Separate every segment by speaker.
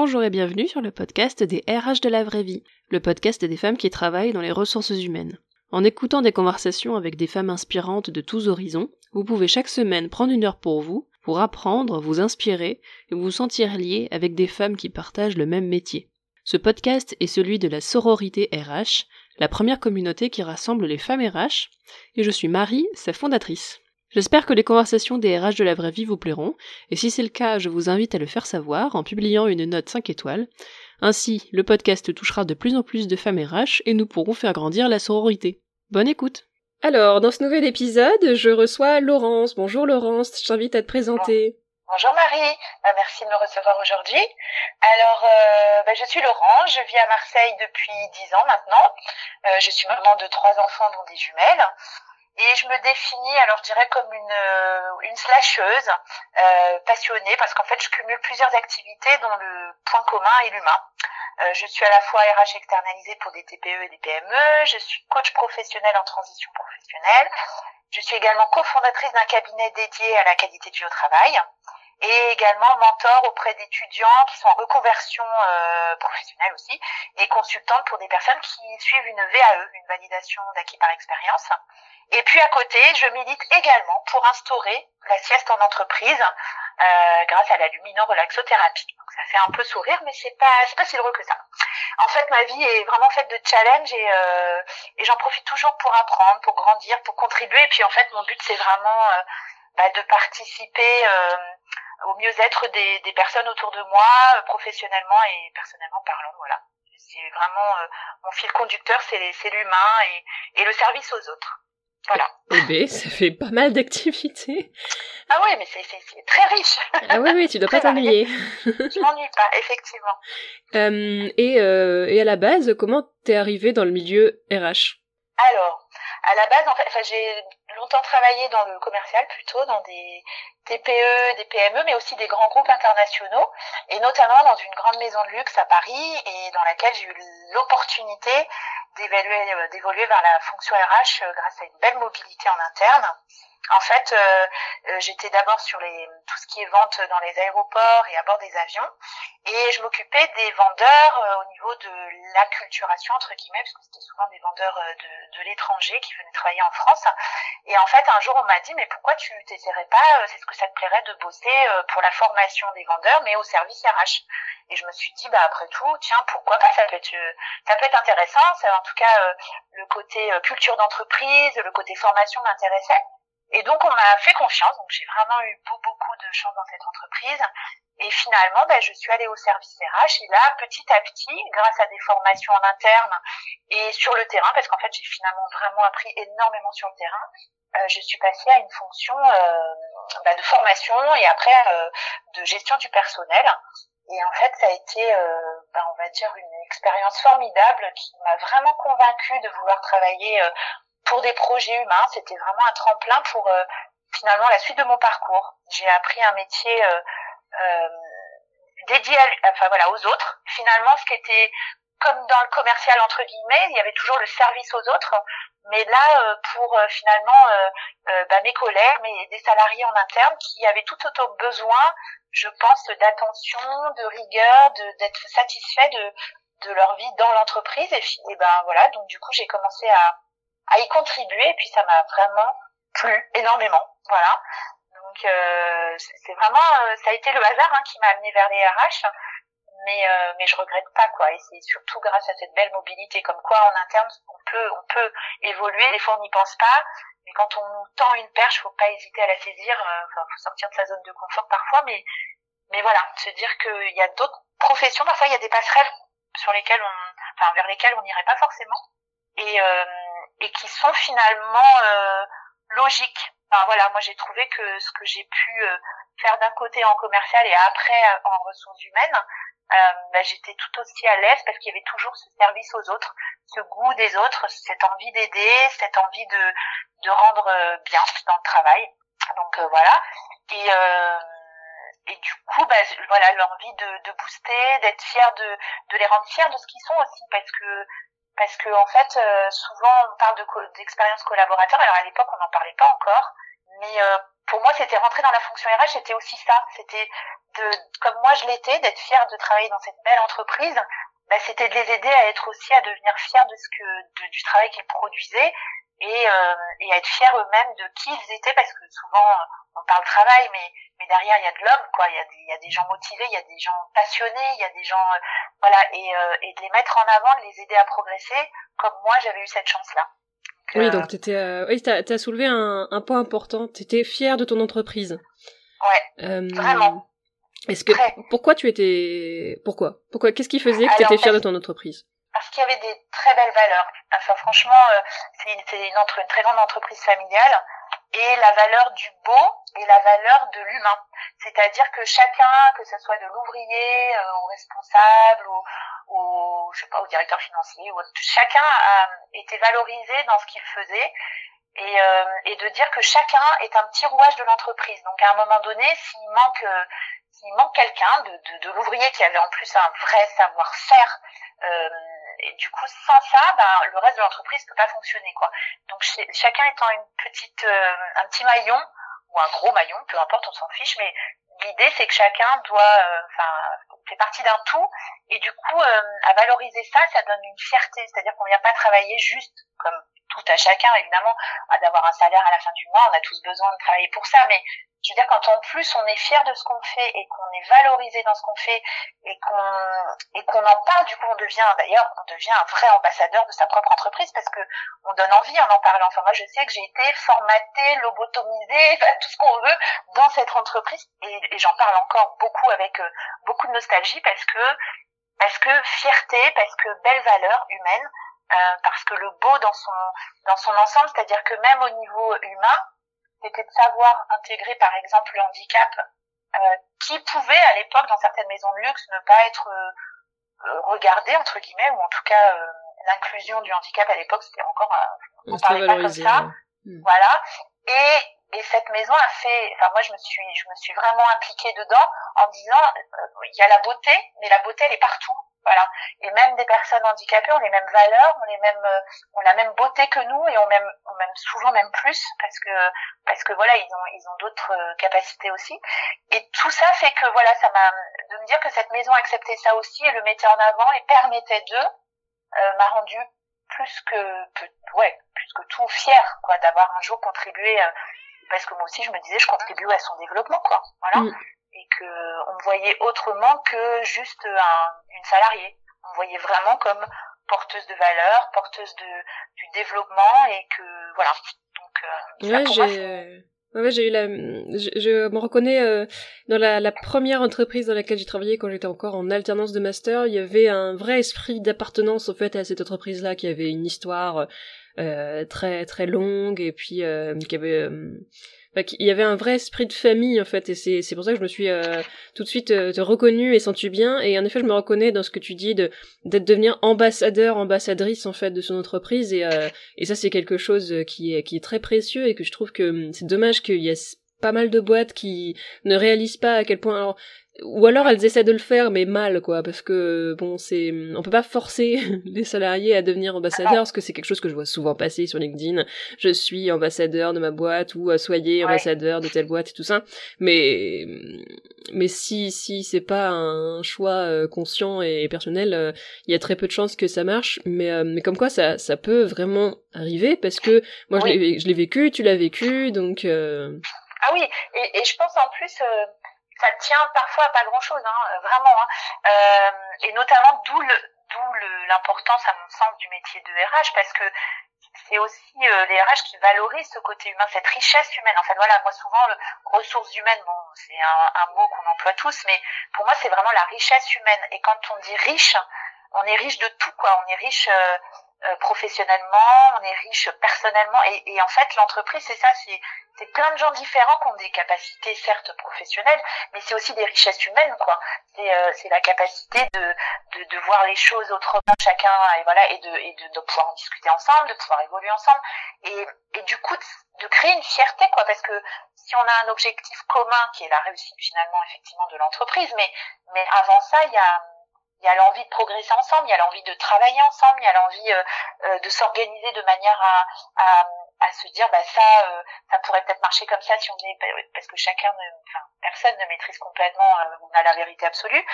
Speaker 1: Bonjour et bienvenue sur le podcast des RH de la vraie vie, le podcast des femmes qui travaillent dans les ressources humaines. En écoutant des conversations avec des femmes inspirantes de tous horizons, vous pouvez chaque semaine prendre une heure pour vous, pour apprendre, vous inspirer et vous sentir lié avec des femmes qui partagent le même métier. Ce podcast est celui de la sororité RH, la première communauté qui rassemble les femmes RH, et je suis Marie, sa fondatrice. J'espère que les conversations des RH de la vraie vie vous plairont, et si c'est le cas, je vous invite à le faire savoir en publiant une note 5 étoiles. Ainsi, le podcast touchera de plus en plus de femmes RH et nous pourrons faire grandir la sororité. Bonne écoute Alors, dans ce nouvel épisode, je reçois Laurence. Bonjour Laurence, je t'invite à te présenter.
Speaker 2: Bonjour Marie, bah, merci de me recevoir aujourd'hui. Alors, euh, bah, je suis Laurence, je vis à Marseille depuis 10 ans maintenant. Euh, je suis maman de trois enfants dont des jumelles. Et je me définis, alors je dirais comme une, euh, une slasheuse euh, passionnée, parce qu'en fait je cumule plusieurs activités dont le point commun est l'humain. Euh, je suis à la fois RH externalisée pour des TPE et des PME, je suis coach professionnel en transition professionnelle, je suis également cofondatrice d'un cabinet dédié à la qualité de vie au travail et également mentor auprès d'étudiants qui sont en reconversion euh, professionnelle aussi et consultante pour des personnes qui suivent une VAE, une validation d'acquis par expérience. Et puis à côté, je milite également pour instaurer la sieste en entreprise euh, grâce à la lumino-relaxothérapie. Donc ça fait un peu sourire, mais c'est pas c'est pas si drôle que ça. En fait, ma vie est vraiment faite de challenges et, euh, et j'en profite toujours pour apprendre, pour grandir, pour contribuer. Et puis en fait, mon but c'est vraiment euh, bah, de participer euh, au mieux-être des, des personnes autour de moi, euh, professionnellement et personnellement parlant. Voilà. C'est vraiment euh, mon fil conducteur, c'est l'humain et, et le service aux autres. Voilà.
Speaker 1: Eh ben, ça fait pas mal d'activités.
Speaker 2: Ah oui, mais c'est très riche.
Speaker 1: Ah oui, oui, tu dois pas t'ennuyer.
Speaker 2: Je m'ennuie pas, effectivement.
Speaker 1: Euh, et, euh, et à la base, comment t'es arrivée dans le milieu RH
Speaker 2: Alors, à la base, en fait, enfin, j'ai longtemps travaillé dans le commercial plutôt, dans des TPE, des PME, mais aussi des grands groupes internationaux, et notamment dans une grande maison de luxe à Paris, et dans laquelle j'ai eu l'opportunité euh, d'évoluer vers la fonction RH euh, grâce à une belle mobilité en interne. En fait, euh, euh, j'étais d'abord sur les tout ce qui est vente dans les aéroports et à bord des avions, et je m'occupais des vendeurs euh, au niveau de l'acculturation entre guillemets, parce que c'était souvent des vendeurs de, de l'étranger qui venaient travailler en France. Et en fait, un jour, on m'a dit mais pourquoi tu t'essaierais pas C'est ce que ça te plairait de bosser pour la formation des vendeurs, mais au service RH Et je me suis dit bah après tout, tiens pourquoi pas Ça peut être ça peut être intéressant. En tout cas le côté culture d'entreprise, le côté formation m'intéressait. Et donc on m'a fait confiance, donc j'ai vraiment eu beaucoup de chance dans cette entreprise. Et finalement, ben, je suis allée au service RH et là, petit à petit, grâce à des formations en interne et sur le terrain, parce qu'en fait j'ai finalement vraiment appris énormément sur le terrain, euh, je suis passée à une fonction euh, ben, de formation et après euh, de gestion du personnel. Et en fait, ça a été, euh, ben, on va dire, une expérience formidable qui m'a vraiment convaincue de vouloir travailler pour des projets humains. C'était vraiment un tremplin pour euh, finalement la suite de mon parcours. J'ai appris un métier euh, euh, dédié à, enfin voilà aux autres. Finalement, ce qui était comme dans le commercial entre guillemets, il y avait toujours le service aux autres, mais là pour finalement bah, mes collègues, mais des salariés en interne qui avaient tout autant besoin, je pense, d'attention, de rigueur, d'être satisfaits de de leur vie dans l'entreprise et, et ben voilà donc du coup j'ai commencé à à y contribuer et puis ça m'a vraiment plu énormément voilà. Donc euh, c'est vraiment euh, ça a été le hasard hein, qui m'a amené vers les RH mais euh, mais je regrette pas quoi. Et c'est surtout grâce à cette belle mobilité comme quoi en interne on peut on peut évoluer. Des fois on n'y pense pas mais quand on nous tend une perche faut pas hésiter à la saisir euh, enfin faut sortir de sa zone de confort parfois mais mais voilà se dire qu'il y a d'autres professions parfois il y a des passerelles sur lesquelles on enfin vers lesquelles on n'irait pas forcément. Et euh, et qui sont finalement euh, logiques. Enfin, voilà, moi j'ai trouvé que ce que j'ai pu euh, faire d'un côté en commercial et après euh, en ressources humaines, euh, bah, j'étais tout aussi à l'aise parce qu'il y avait toujours ce service aux autres, ce goût des autres, cette envie d'aider, cette envie de, de rendre bien dans le travail. Donc voilà. Et, et du coup, bah, voilà, l'envie de, de booster, d'être fier de, de les rendre fiers de ce qu'ils sont aussi, parce que parce que en fait euh, souvent on parle de d'expérience collaborateur alors à l'époque on n'en parlait pas encore mais euh, pour moi, c'était rentrer dans la fonction RH, c'était aussi ça. C'était de, comme moi je l'étais, d'être fière de travailler dans cette belle entreprise. Bah, c'était de les aider à être aussi à devenir fiers de ce que du travail qu'ils produisaient et, euh, et à être fiers eux-mêmes de qui ils étaient parce que souvent on parle travail mais mais derrière il y a de l'homme quoi il y a des il y a des gens motivés il y a des gens passionnés il y a des gens euh, voilà et euh, et de les mettre en avant de les aider à progresser comme moi j'avais eu cette chance là
Speaker 1: oui, donc t'étais, euh, oui, t'as, as soulevé un, un point important. T'étais fière de ton entreprise.
Speaker 2: Ouais. Euh, vraiment.
Speaker 1: Est-ce que pourquoi tu étais pourquoi? Pourquoi qu'est-ce qui faisait que tu étais fière de ton entreprise?
Speaker 2: Parce qu'il y avait des très belles valeurs. Enfin franchement, euh, c'est une, une, entre, une très grande entreprise familiale et la valeur du beau et la valeur de l'humain. C'est-à-dire que chacun, que ce soit de l'ouvrier euh, au responsable, au, au, je sais pas, au directeur financier, ou, chacun a été valorisé dans ce qu'il faisait et, euh, et de dire que chacun est un petit rouage de l'entreprise. Donc à un moment donné, s'il manque euh, s'il manque quelqu'un de, de, de l'ouvrier qui avait en plus un vrai savoir-faire, euh, et du coup sans ça, ben, le reste de l'entreprise peut pas fonctionner quoi. Donc chacun étant une petite, euh, un petit maillon ou un gros maillon, peu importe, on s'en fiche, mais l'idée c'est que chacun doit, euh, enfin, fait partie d'un tout, et du coup, euh, à valoriser ça, ça donne une fierté, c'est-à-dire qu'on vient pas travailler juste comme tout à chacun, évidemment, d'avoir un salaire à la fin du mois, on a tous besoin de travailler pour ça, mais je veux dire quand en plus on est fier de ce qu'on fait et qu'on est valorisé dans ce qu'on fait et qu'on et qu'on en parle du coup on devient d'ailleurs on devient un vrai ambassadeur de sa propre entreprise parce que on donne envie en en parlant. Enfin moi je sais que j'ai été formatée lobotomisée tout ce qu'on veut dans cette entreprise et, et j'en parle encore beaucoup avec euh, beaucoup de nostalgie parce que parce que fierté parce que belle valeur humaine euh, parce que le beau dans son dans son ensemble c'est-à-dire que même au niveau humain c'était de savoir intégrer par exemple le handicap euh, qui pouvait à l'époque dans certaines maisons de luxe ne pas être euh, euh regardé entre guillemets ou en tout cas euh, l'inclusion du handicap à l'époque c'était encore
Speaker 1: on parlait pas comme ça.
Speaker 2: hmm. voilà. Et et cette maison a fait enfin moi je me suis je me suis vraiment impliquée dedans en disant il y a la beauté mais la beauté elle est partout voilà. Et même des personnes handicapées ont les mêmes valeurs, ont les mêmes, euh, ont la même beauté que nous et ont même, ont même souvent même plus parce que, parce que voilà, ils ont, ils ont d'autres euh, capacités aussi. Et tout ça fait que voilà, ça m'a, de me dire que cette maison acceptait ça aussi et le mettait en avant et permettait d'eux, euh, m'a rendu plus que, ouais, plus que tout fier, quoi, d'avoir un jour contribué, parce que moi aussi je me disais, je contribue à son développement, quoi. Voilà. Mm et que on me voyait autrement que juste un, une salariée. On me voyait vraiment comme porteuse de valeur, porteuse de du développement et que voilà. Donc
Speaker 1: euh, ouais, j'ai Ouais, j'ai eu la, je, je, me reconnais euh, dans la, la, première entreprise dans laquelle j'ai travaillé quand j'étais encore en alternance de master. Il y avait un vrai esprit d'appartenance en fait à cette entreprise-là, qui avait une histoire euh, très très longue et puis euh, qui avait il y avait un vrai esprit de famille en fait et c'est pour ça que je me suis euh, tout de suite euh, reconnue et senti bien. Et en effet je me reconnais dans ce que tu dis de d'être devenir ambassadeur ambassadrice en fait de son entreprise. Et euh, et ça c'est quelque chose qui est qui est très précieux et que je trouve que hum, c'est dommage qu'il y ait pas mal de boîtes qui ne réalisent pas à quel point ou alors elles essaient de le faire mais mal quoi parce que bon c'est on peut pas forcer les salariés à devenir ambassadeurs parce que c'est quelque chose que je vois souvent passer sur LinkedIn. Je suis ambassadeur de ma boîte ou euh, soyez ambassadeur de telle boîte et tout ça. Mais mais si si c'est pas un choix euh, conscient et personnel euh, il y a très peu de chances que ça marche. Mais mais comme quoi ça ça peut vraiment arriver parce que moi je l'ai je l'ai vécu tu l'as vécu donc
Speaker 2: ah oui et, et je pense en plus ça tient parfois à pas grand chose, hein, euh, vraiment. Hein. Euh, et notamment d'où d'où l'importance à mon sens du métier de RH parce que c'est aussi euh, les RH qui valorisent ce côté humain, cette richesse humaine. En fait, voilà, moi souvent, le, ressources humaines, bon, c'est un, un, mot qu'on emploie tous, mais pour moi, c'est vraiment la richesse humaine. Et quand on dit riche, on est riche de tout, quoi. On est riche euh, euh, professionnellement, on est riche personnellement et, et en fait l'entreprise c'est ça, c'est c'est plein de gens différents qui ont des capacités certes professionnelles, mais c'est aussi des richesses humaines quoi. C'est euh, la capacité de, de, de voir les choses autrement chacun et voilà et de et de, de, pouvoir en discuter ensemble, de pouvoir évoluer ensemble et et du coup de, de créer une fierté quoi parce que si on a un objectif commun qui est la réussite finalement effectivement de l'entreprise, mais mais avant ça il y a il y a l'envie de progresser ensemble, il y a l'envie de travailler ensemble, il y a l'envie euh, euh, de s'organiser de manière à, à, à se dire bah ça euh, ça pourrait peut-être marcher comme ça si on est parce que chacun enfin personne ne maîtrise complètement euh, on a la vérité absolue.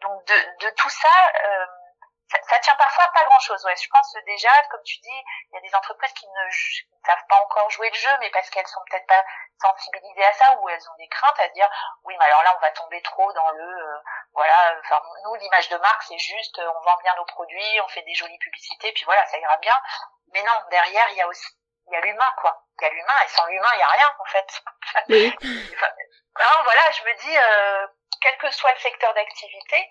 Speaker 2: Donc de, de tout ça, euh, ça, ça tient parfois à pas grand chose ouais je pense déjà comme tu dis il y a des entreprises qui ne, savent pas encore jouer le jeu mais parce qu'elles sont peut-être pas sensibilisées à ça ou elles ont des craintes à se dire oui mais alors là on va tomber trop dans le voilà enfin nous l'image de marque c'est juste on vend bien nos produits on fait des jolies publicités puis voilà ça ira bien mais non derrière il y a aussi il y a l'humain, quoi. Il y a l'humain, et sans l'humain, il y a rien, en fait. Non, voilà, je me dis, euh, quel que soit le secteur d'activité,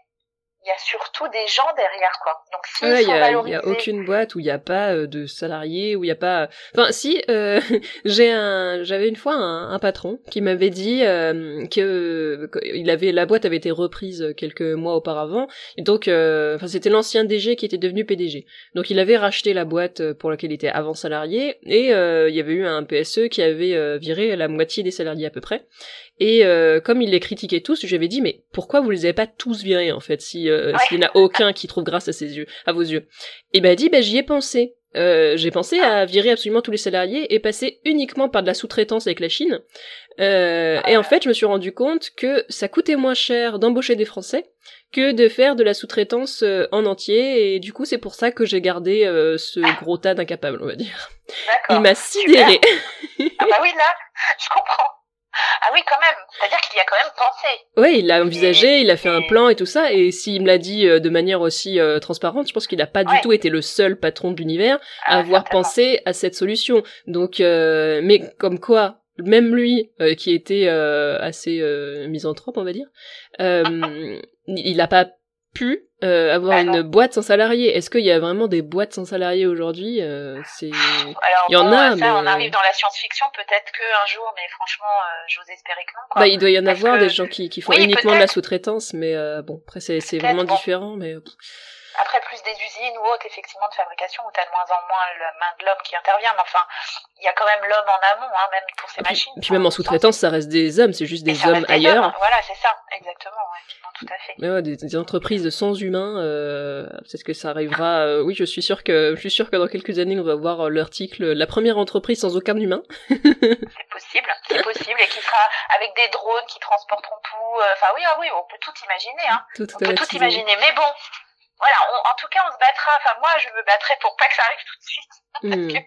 Speaker 2: il y a surtout des gens derrière quoi. Donc si
Speaker 1: il y, a, y a aucune boîte où il n'y a pas euh, de salariés, où il n'y a pas. Enfin, si euh, j'ai un, j'avais une fois un, un patron qui m'avait dit euh, que, il avait la boîte avait été reprise quelques mois auparavant, et donc, euh, enfin, c'était l'ancien DG qui était devenu PDG. Donc, il avait racheté la boîte pour laquelle il était avant salarié, et euh, il y avait eu un PSE qui avait viré la moitié des salariés à peu près. Et euh, comme il les critiquait tous, je lui avais dit mais pourquoi vous les avez pas tous virés en fait si euh, s'il n'y en a aucun qui trouve grâce à ses yeux, à vos yeux. Et ben dit bah j'y ai pensé. Euh, j'ai pensé à virer absolument tous les salariés et passer uniquement par de la sous-traitance avec la Chine. Euh, et en fait, je me suis rendu compte que ça coûtait moins cher d'embaucher des Français que de faire de la sous-traitance euh, en entier. Et du coup, c'est pour ça que j'ai gardé euh, ce gros tas d'incapables, on va dire. Il m'a sidéré.
Speaker 2: ah bah oui, là, je comprends. Ah oui, quand même. C'est-à-dire qu'il y a quand même pensé.
Speaker 1: Oui, il l'a envisagé, il a fait un plan et tout ça. Et s'il me l'a dit euh, de manière aussi euh, transparente, je pense qu'il n'a pas du tout été le seul patron de l'univers à ah, avoir pensé à cette solution. Donc, euh, mais comme quoi, même lui, qui était assez misanthrope, on va dire, il n'a pas pu euh, avoir une boîte sans salarié. Est-ce qu'il y a vraiment des boîtes sans salarié aujourd'hui euh, C'est
Speaker 2: il y en a, ça, on arrive dans la science-fiction peut-être qu'un jour, mais franchement, euh, j'ose espérer que non. Quoi.
Speaker 1: Bah, il doit y en avoir des gens qui, qui font uniquement de la sous-traitance, mais euh, bon, après c'est c'est vraiment différent, mais.
Speaker 2: Après, plus des usines ou autres, effectivement, de fabrication, où tu as de moins en moins la main de l'homme qui intervient. Mais enfin, il y a quand même l'homme en amont, hein, même pour ces machines.
Speaker 1: Puis, même en sous-traitance, ça reste des hommes, c'est juste des hommes ailleurs.
Speaker 2: Voilà, c'est ça, exactement, ouais. tout à fait.
Speaker 1: Mais ouais, des, entreprises sans humains, euh, peut-être que ça arrivera. Euh, oui, je suis sûr que je suis sûr que dans quelques années, on va voir euh, l'article "La première entreprise sans aucun humain".
Speaker 2: c'est possible, c'est possible, et qui sera avec des drones qui transporteront tout. Euh, enfin, oui, ah oui, on peut tout imaginer, hein. Tout on peut tout imaginer, mais bon voilà, en tout cas, on se battra. Enfin, moi, je me battrai pour pas que ça arrive tout de suite, parce, hmm. que,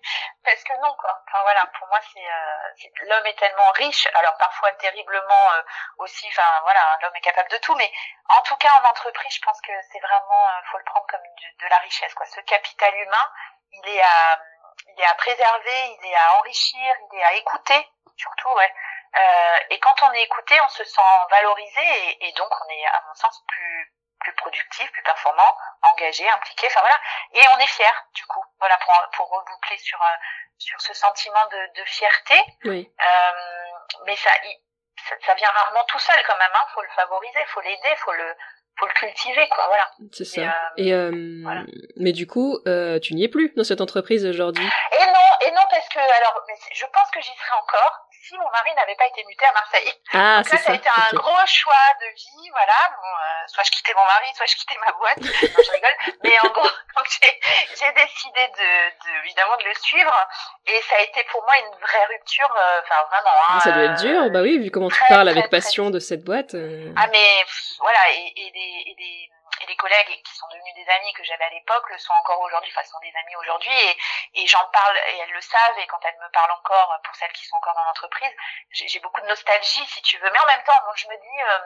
Speaker 2: parce que non, quoi. Enfin voilà, pour moi, c'est euh, l'homme est tellement riche, alors parfois terriblement euh, aussi. Enfin voilà, l'homme est capable de tout, mais en tout cas, en entreprise, je pense que c'est vraiment, euh, faut le prendre comme de, de, la richesse, quoi. Ce capital humain, il est à, il est à préserver, il est à enrichir, il est à écouter, surtout, ouais. Euh, et quand on est écouté, on se sent valorisé et, et donc on est, à mon sens, plus plus productif, plus performant, engagé, impliqué, enfin voilà. Et on est fier du coup. Voilà pour pour reboucler sur euh, sur ce sentiment de, de fierté.
Speaker 1: Oui.
Speaker 2: Euh, mais ça, ça, vient rarement tout seul quand même. Hein. Faut le favoriser, faut l'aider, faut le faut le cultiver quoi. Voilà.
Speaker 1: C'est ça. Et, euh, euh mais du coup, euh, tu n'y es plus dans cette entreprise aujourd'hui?
Speaker 2: Et non, et non parce que alors, mais je pense que j'y serai encore si mon mari n'avait pas été muté à Marseille.
Speaker 1: Ah,
Speaker 2: Donc là, ça, a été un gros choix de vie, voilà. Bon, euh, soit je quittais mon mari, soit je quittais ma boîte. non, je rigole. Mais en gros, j'ai décidé de, de, évidemment de le suivre. Et ça a été pour moi une vraie rupture, euh, enfin vraiment. Hein,
Speaker 1: ça doit être dur, bah oui, vu comment tu parles avec passion de cette boîte.
Speaker 2: Euh. Ah mais voilà, et, et, des, et des et les collègues qui sont devenus des amis que j'avais à l'époque le sont encore aujourd'hui, enfin sont des amis aujourd'hui et, et j'en parle et elles le savent et quand elles me parlent encore, pour celles qui sont encore dans l'entreprise, j'ai beaucoup de nostalgie si tu veux, mais en même temps, donc je me dis, euh,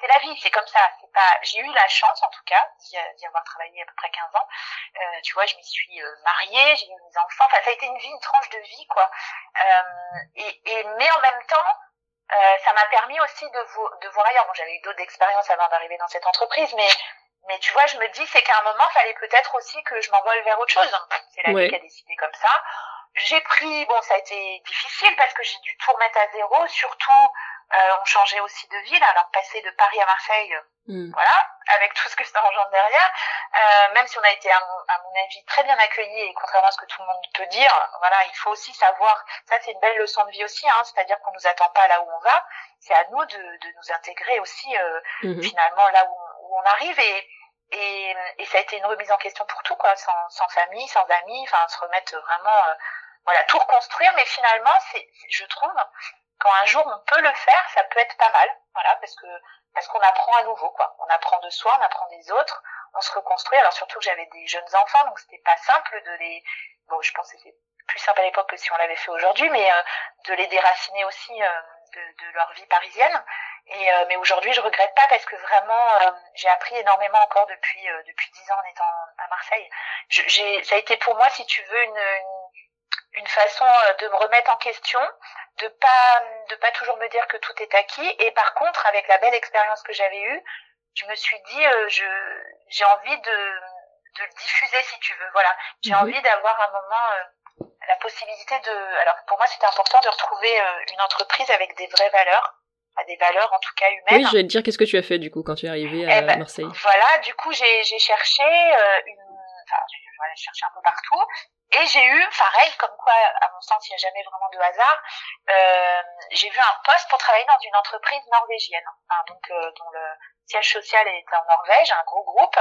Speaker 2: c'est la vie, c'est comme ça, c'est pas, j'ai eu la chance en tout cas d'y avoir travaillé à peu près 15 ans, euh, tu vois, je m'y suis euh, mariée, j'ai eu mes enfants, enfin ça a été une vie, une tranche de vie quoi, euh, et, et mais en même temps, euh, ça m'a permis aussi de, de voir ailleurs. Bon, j'avais eu d'autres expériences avant d'arriver dans cette entreprise, mais mais tu vois, je me dis, c'est qu'à un moment, fallait peut-être aussi que je m'envole vers autre chose. C'est la vie qui a décidé comme ça. J'ai pris, bon, ça a été difficile parce que j'ai dû tout remettre à zéro. Surtout, euh, on changeait aussi de ville. Alors, passer de Paris à Marseille, hmm. voilà, avec tout ce que ça engendre derrière. Euh, même si on a été, à mon, à mon, avis, très bien accueillis, et contrairement à ce que tout le monde peut dire, voilà, il faut aussi savoir, ça c'est une belle leçon de vie aussi, hein, c'est-à-dire qu'on nous attend pas là où on va. C'est à nous de, de nous intégrer aussi, euh, hmm. finalement, là où où on arrive et, et, et, ça a été une remise en question pour tout quoi sans, sans famille sans amis enfin se remettre vraiment euh, voilà tout reconstruire, mais finalement, c'est, je trouve, quand un jour on peut le faire, ça peut être pas mal, voilà, parce que parce qu'on apprend à nouveau, quoi. On apprend de soi, on apprend des autres, on se reconstruit. Alors surtout que j'avais des jeunes enfants, donc c'était pas simple de les, bon, je pense que c'était plus simple à l'époque que si on l'avait fait aujourd'hui, mais euh, de les déraciner aussi euh, de, de, leur vie parisienne. Et euh, mais aujourd'hui, je regrette pas parce que vraiment, j'ai appris énormément encore depuis depuis dix ans en étant à Marseille. J'ai, ça a été pour moi, si tu veux, une, une une façon de me remettre en question, de pas de pas toujours me dire que tout est acquis. Et par contre, avec la belle expérience que j'avais eue, je me suis dit, je j'ai envie de de le diffuser si tu veux. Voilà, j'ai mhm. envie d'avoir un moment la possibilité de. Alors pour moi, c'était important de retrouver une entreprise avec des vraies valeurs à des valeurs en tout cas humaines.
Speaker 1: Oui, je vais te dire qu'est-ce que tu as fait du coup quand tu es arrivé à
Speaker 2: eh ben,
Speaker 1: Marseille.
Speaker 2: Voilà, du coup j'ai cherché euh, une, enfin j'ai cherché un peu partout et j'ai eu, pareil, comme quoi, à mon sens, il n'y a jamais vraiment de hasard, euh, j'ai vu un poste pour travailler dans une entreprise norvégienne, hein, donc euh, dont le siège social était en Norvège, un gros groupe,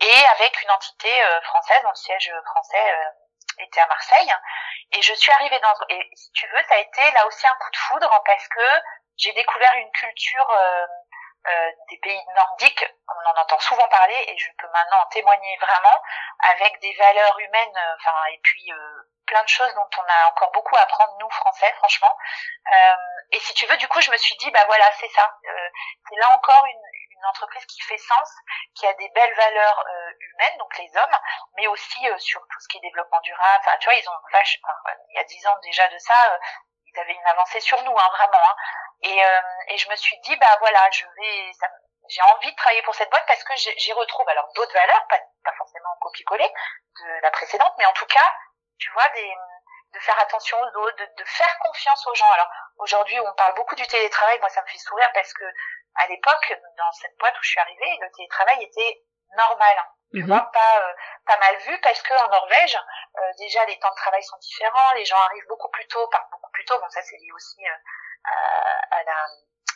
Speaker 2: et avec une entité euh, française, dont le siège français euh, était à Marseille. Et je suis arrivée dans, et si tu veux, ça a été là aussi un coup de foudre parce que j'ai découvert une culture euh, des pays nordiques, on en entend souvent parler et je peux maintenant en témoigner vraiment, avec des valeurs humaines, euh, enfin et puis euh, plein de choses dont on a encore beaucoup à apprendre nous Français, franchement. et si tu veux, du coup, je me suis dit, bah voilà, c'est ça. c'est là encore une, une, entreprise qui fait sens, qui a des belles valeurs humaines, donc les hommes, mais aussi sur tout ce qui est développement durable. Enfin, tu vois, ils ont il y a dix ans déjà de ça, ils avaient une avancée sur nous, hein, vraiment. Hein. Et, euh, et je me suis dit, bah voilà, je vais, j'ai envie de travailler pour cette boîte parce que j'y retrouve alors d'autres valeurs, pas, pas forcément copier-coller de la précédente, mais en tout cas, tu vois, des, de faire attention aux autres, de, de faire confiance aux gens. Alors aujourd'hui, on parle beaucoup du télétravail, moi ça me fait sourire parce que à l'époque, dans cette boîte où je suis arrivée, le télétravail était normal. Hein. Tu mhm. vois, pas euh, pas mal vu parce que en Norvège, euh, déjà les temps de travail sont différents, les gens arrivent beaucoup plus tôt, par beaucoup plus tôt. Bon, ça c'est lié aussi euh, à, la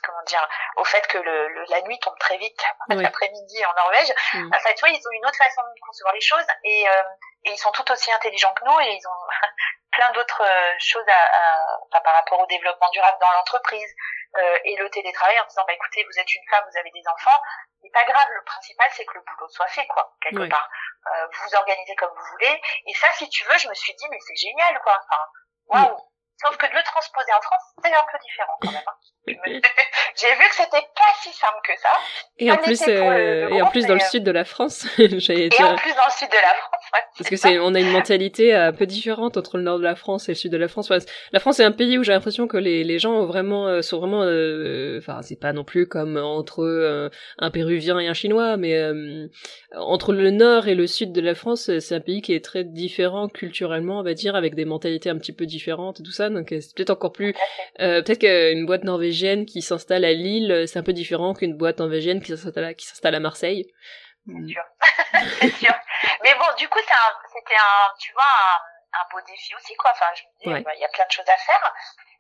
Speaker 2: comment dire au fait que le, la nuit tombe très vite l'après-midi en Norvège. Mm. enfin tu vois ils ont une autre façon de concevoir les choses et, euh, et ils sont tout aussi intelligents que nous et ils ont plein d'autres euh, choses à, à par rapport au développement durable dans l'entreprise euh, et le télétravail en disant bah écoutez vous êtes une femme vous avez des enfants. C'est pas grave. Le principal c'est que le boulot soit fait quoi quelque part. Euh, vous vous organisez comme vous voulez. Et ça si tu veux je me suis dit mais c'est génial quoi. Enfin waouh Sauf que de le transposer en France, c'est un peu différent quand même. Hein. J'ai vu que c'était pas si simple que ça.
Speaker 1: Et en plus, euh, et en plus dans le sud de la France,
Speaker 2: j'allais dire. Et en plus dans le sud de la France, ouais.
Speaker 1: Parce que c'est, on a une mentalité un peu différente entre le nord de la France et le sud de la France. la France est un pays où j'ai l'impression que les, les gens vraiment euh, sont vraiment, euh, enfin c'est pas non plus comme entre un Péruvien et un Chinois, mais entre le nord et le sud de la France, c'est un pays qui est très différent culturellement, on va dire, avec des mentalités un petit peu différentes et tout ça. Donc c'est peut-être encore plus, peut-être qu'une boîte norvégienne qui s'installe à Lille, euh, c'est un peu différent qu'une boîte norvégienne qui s'installe à, qui s'installe à Marseille.
Speaker 2: C'est sûr. c'est sûr. Mais bon, du coup, c'était un, tu vois, un, beau défi aussi, quoi. Enfin, je me dis, bah, il y a plein de choses à faire.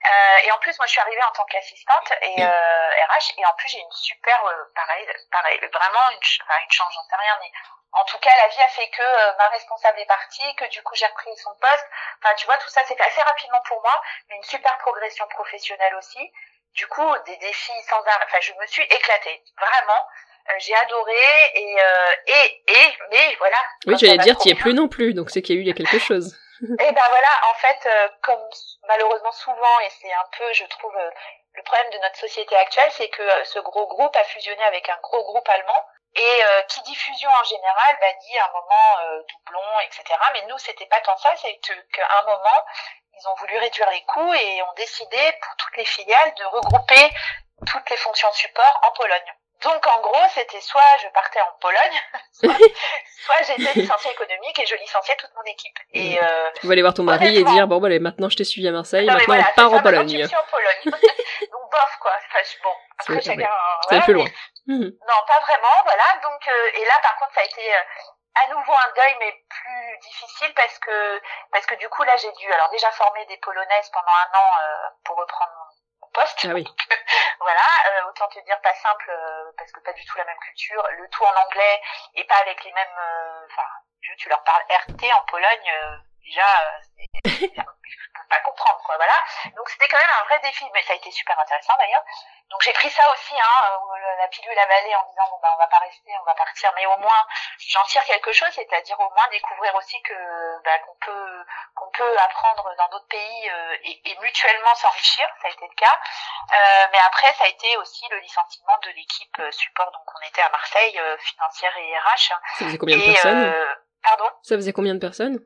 Speaker 2: Euh, et en plus, moi, je suis arrivée en tant qu'assistante et euh, RH, et en plus, j'ai une super, euh, pareil, pareil, vraiment une, enfin, une chance, j'en sais rien, mais en tout cas, la vie a fait que euh, ma responsable est partie, que du coup j'ai repris son poste. Enfin, tu vois, tout ça s'est fait assez rapidement pour moi, mais une super progression professionnelle aussi. Du coup, des défis sans arrêt. Enfin, je me suis éclatée, vraiment. Euh, j'ai adoré et euh, et et mais voilà.
Speaker 1: Oui, j'allais dire, tu es plus non plus, donc c'est qu'il y a eu il y a quelque chose.
Speaker 2: et ben voilà, en fait, comme malheureusement souvent, et c'est un peu, je trouve, le problème de notre société actuelle, c'est que ce gros groupe a fusionné avec un gros groupe allemand et euh, qui diffusion en général bah, dit à un moment euh, doublon, etc. Mais nous, c'était pas tant ça, c'est qu'à un moment, ils ont voulu réduire les coûts et ont décidé pour toutes les filiales de regrouper toutes les fonctions support en Pologne. Donc en gros, c'était soit je partais en Pologne, soit, j'étais licenciée économique et je licenciais toute mon équipe. Et euh,
Speaker 1: tu vas aller voir ton mari et dire bon bah maintenant je t'ai suivi à Marseille, maintenant on part en Pologne.
Speaker 2: Je suis en Pologne. Donc bof quoi. bon, après chacun.
Speaker 1: C'est un peu loin.
Speaker 2: Mhm. Non, pas vraiment, voilà. Donc euh, et là par contre ça a été euh, à nouveau un deuil mais plus difficile parce que parce que du coup là j'ai dû alors déjà former des polonaises pendant un an euh, pour reprendre mon poste.
Speaker 1: Ah oui.
Speaker 2: voilà, autant te dire pas simple parce que pas du tout la même culture, le tout en anglais et pas avec les mêmes enfin tu leur parles RT en Pologne déjà, je peux pas comprendre, quoi, voilà. Donc c'était quand même un vrai défi, mais ça a été super intéressant d'ailleurs. Donc j'ai pris ça aussi, hein, la pilule avalée en disant bon bah on va pas rester, on va partir, mais au moins j'en tire quelque chose, c'est-à-dire au moins découvrir aussi que bah, qu'on peut qu'on peut apprendre dans d'autres pays euh, et, et, mutuellement s'enrichir, ça a été le cas. Euh, mais après ça a été aussi le licenciement de l'équipe euh, support, donc on était à Marseille, euh, financière et RH.
Speaker 1: Ça faisait combien de personnes
Speaker 2: Pardon?
Speaker 1: Ça faisait combien de personnes?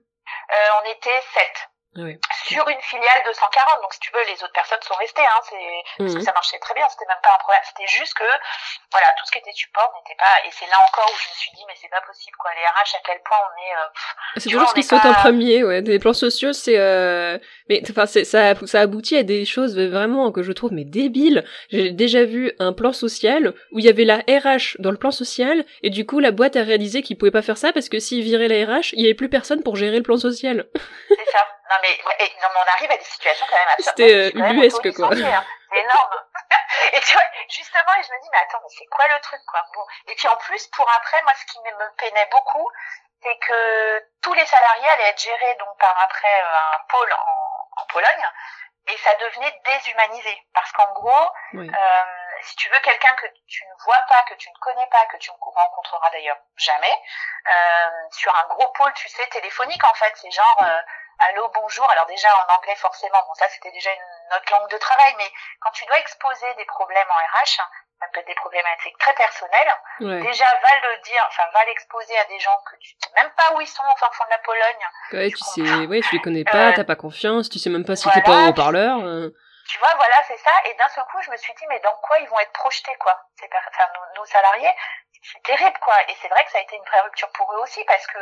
Speaker 2: On était sept. Sur une filiale de 140, donc si tu veux, les autres personnes sont restées, hein, c'est parce que mhm. ça marchait très bien, c'était même pas un problème, c'était juste que voilà, tout ce qui était support n'était pas, et c'est là encore où je me suis dit mais c'est pas possible quoi, les RH à quel point on est. Euh,
Speaker 1: c'est toujours ce qui saute en premier, ouais. Des plans sociaux, c'est euh... mais enfin ça ça aboutit à des choses vraiment que je trouve mais débiles. J'ai déjà vu un plan social où il y avait la RH dans le plan social et du coup la boîte a réalisé qu'ils pouvaient pas faire ça parce que s'ils viraient la RH, il y avait plus personne pour gérer le plan social.
Speaker 2: C'est ça. Non mais, non, mais on arrive à des situations quand même absurdes.
Speaker 1: C'était euh, ubuesque quoi.
Speaker 2: Hein. C'est énorme. et tu vois, justement, je me dis, mais attends, mais c'est quoi le truc quoi? Bon. Et puis en plus, pour après, moi, ce qui me peinait beaucoup, c'est que tous les salariés allaient être gérés donc par après euh, un pôle en, en Pologne, et ça devenait déshumanisé. Parce qu'en gros, euh, si tu veux quelqu'un que tu ne vois pas, que tu ne connais pas, que tu ne rencontreras d'ailleurs jamais, euh, sur un gros pôle, tu sais, téléphonique en fait, c'est genre... Euh, allô, bonjour. Alors déjà en anglais forcément, bon ça c'était déjà une autre langue de travail, mais quand tu dois exposer des problèmes en RH, ça peut être des problématiques très personnelles, déjà va le dire, enfin va l'exposer à des gens que tu sais même pas où ils sont au fin fond de la Pologne.
Speaker 1: Ouais, tu, sais, ouais, tu les connais pas, euh, t'as pas confiance, tu sais même pas si t'es pas au haut-parleur. Euh.
Speaker 2: Tu vois, voilà, c'est ça. Et d'un seul coup, je me suis dit, mais dans quoi ils vont être projetés, quoi? Enfin, nos, nos salariés, c'est terrible, quoi. Et c'est vrai que ça a été une vraie rupture pour eux aussi, parce que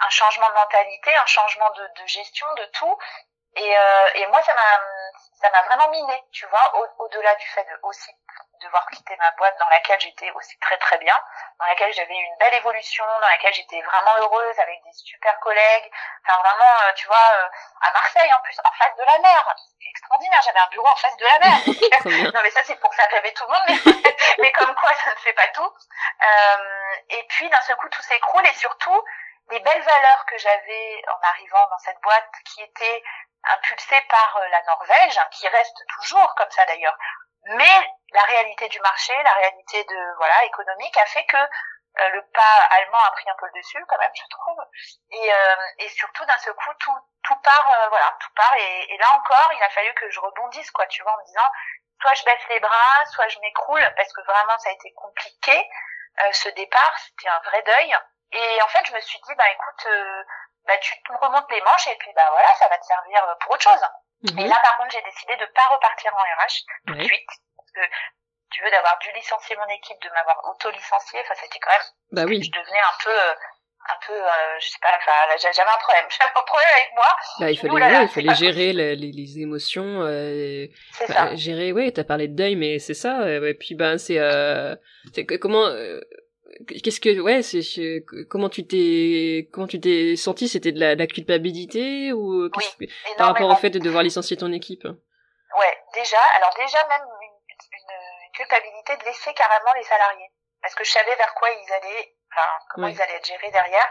Speaker 2: un changement de mentalité, un changement de, de gestion de tout. Et, euh, et moi, ça m'a ça m'a vraiment miné, tu vois, au-delà du fait de aussi devoir quitter ma boîte dans laquelle j'étais aussi très très bien, dans laquelle j'avais eu une belle évolution, dans laquelle j'étais vraiment heureuse avec des super collègues, enfin vraiment, euh, tu vois, euh, à Marseille en plus, en face de la mer, c'est extraordinaire, j'avais un bureau en face de la mer. non mais ça c'est pour faire rêver tout le monde, mais, mais comme quoi ça ne fait pas tout. Euh, et puis d'un seul coup tout s'écroule et surtout les belles valeurs que j'avais en arrivant dans cette boîte qui étaient impulsées par euh, la Norvège, hein, qui reste toujours comme ça d'ailleurs. Mais la réalité du marché, la réalité de voilà économique a fait que euh, le pas allemand a pris un peu le dessus quand même, je trouve. Et, euh, et surtout d'un seul coup, tout tout part, voilà, tout part. Et, et, là encore, il a fallu que je rebondisse, quoi, tu vois, en me disant, soit je baisse les bras, soit je m'écroule, parce que vraiment ça a été compliqué. ce départ, c'était un vrai deuil. Et en fait, je me suis dit, bah écoute, euh, bah tu te remontes les manches et puis bah voilà, ça va te servir euh, pour autre chose. Mhm. Et là, par contre, j'ai décidé de pas repartir en RH tout de suite, parce que tu veux d'avoir dû licencier mon équipe, de m'avoir auto-licencié, enfin c'était quand même,
Speaker 1: bah oui.
Speaker 2: je devenais un peu, euh, un peu, je sais pas, enfin j'avais un problème, j'avais un problème avec moi.
Speaker 1: Bah, il fallait, il fallait gérer les, les, émotions, euh,
Speaker 2: c'est bah, ça.
Speaker 1: gérer, ouais, t'as parlé de deuil, mais c'est ça. Et puis ben c'est, euh, c'est comment qu'est-ce que ouais c'est comment tu t'es comment tu t'es senti? C'était de la, culpabilité ou
Speaker 2: oui,
Speaker 1: par rapport au fait de devoir licencier ton équipe?
Speaker 2: Ouais déjà alors déjà même une, culpabilité de laisser carrément les salariés. Parce que je savais vers quoi ils allaient enfin comment ils allaient être gérés derrière.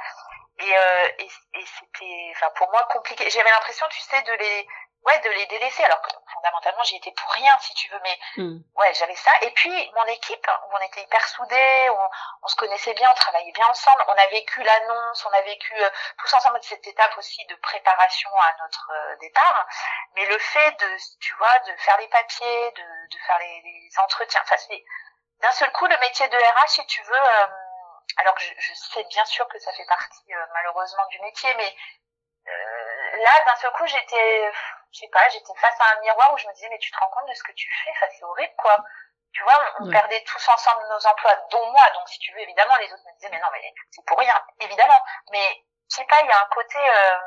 Speaker 2: Et, euh, et, et c'était enfin pour moi compliqué. J'avais l'impression tu sais de les ouais de les délaisser alors que fondamentalement j'y étais pour rien si tu veux mais hmm. ouais j'avais ça et puis mon équipe où on était hyper soudés on, on, se connaissait bien on travaillait bien ensemble on a vécu l'annonce on a vécu euh, tous ensemble cette étape aussi de préparation à notre euh, départ mais le fait de tu vois de faire les papiers de, de faire les, les entretiens enfin c'est d'un seul coup le métier de RH si tu veux euh, alors je, je, sais bien sûr que ça fait partie malheureusement du métier mais là d'un seul coup j'étais je sais pas, j'étais face à un miroir où je me disais, mais tu te rends compte de ce que tu fais, ça c'est horrible, quoi. Tu vois, on, perdait tous ensemble nos emplois, dont moi, donc si tu veux, évidemment, les autres me disaient, mais non, mais c'est pour rien, évidemment. Mais, je sais pas, il y a un côté, euh,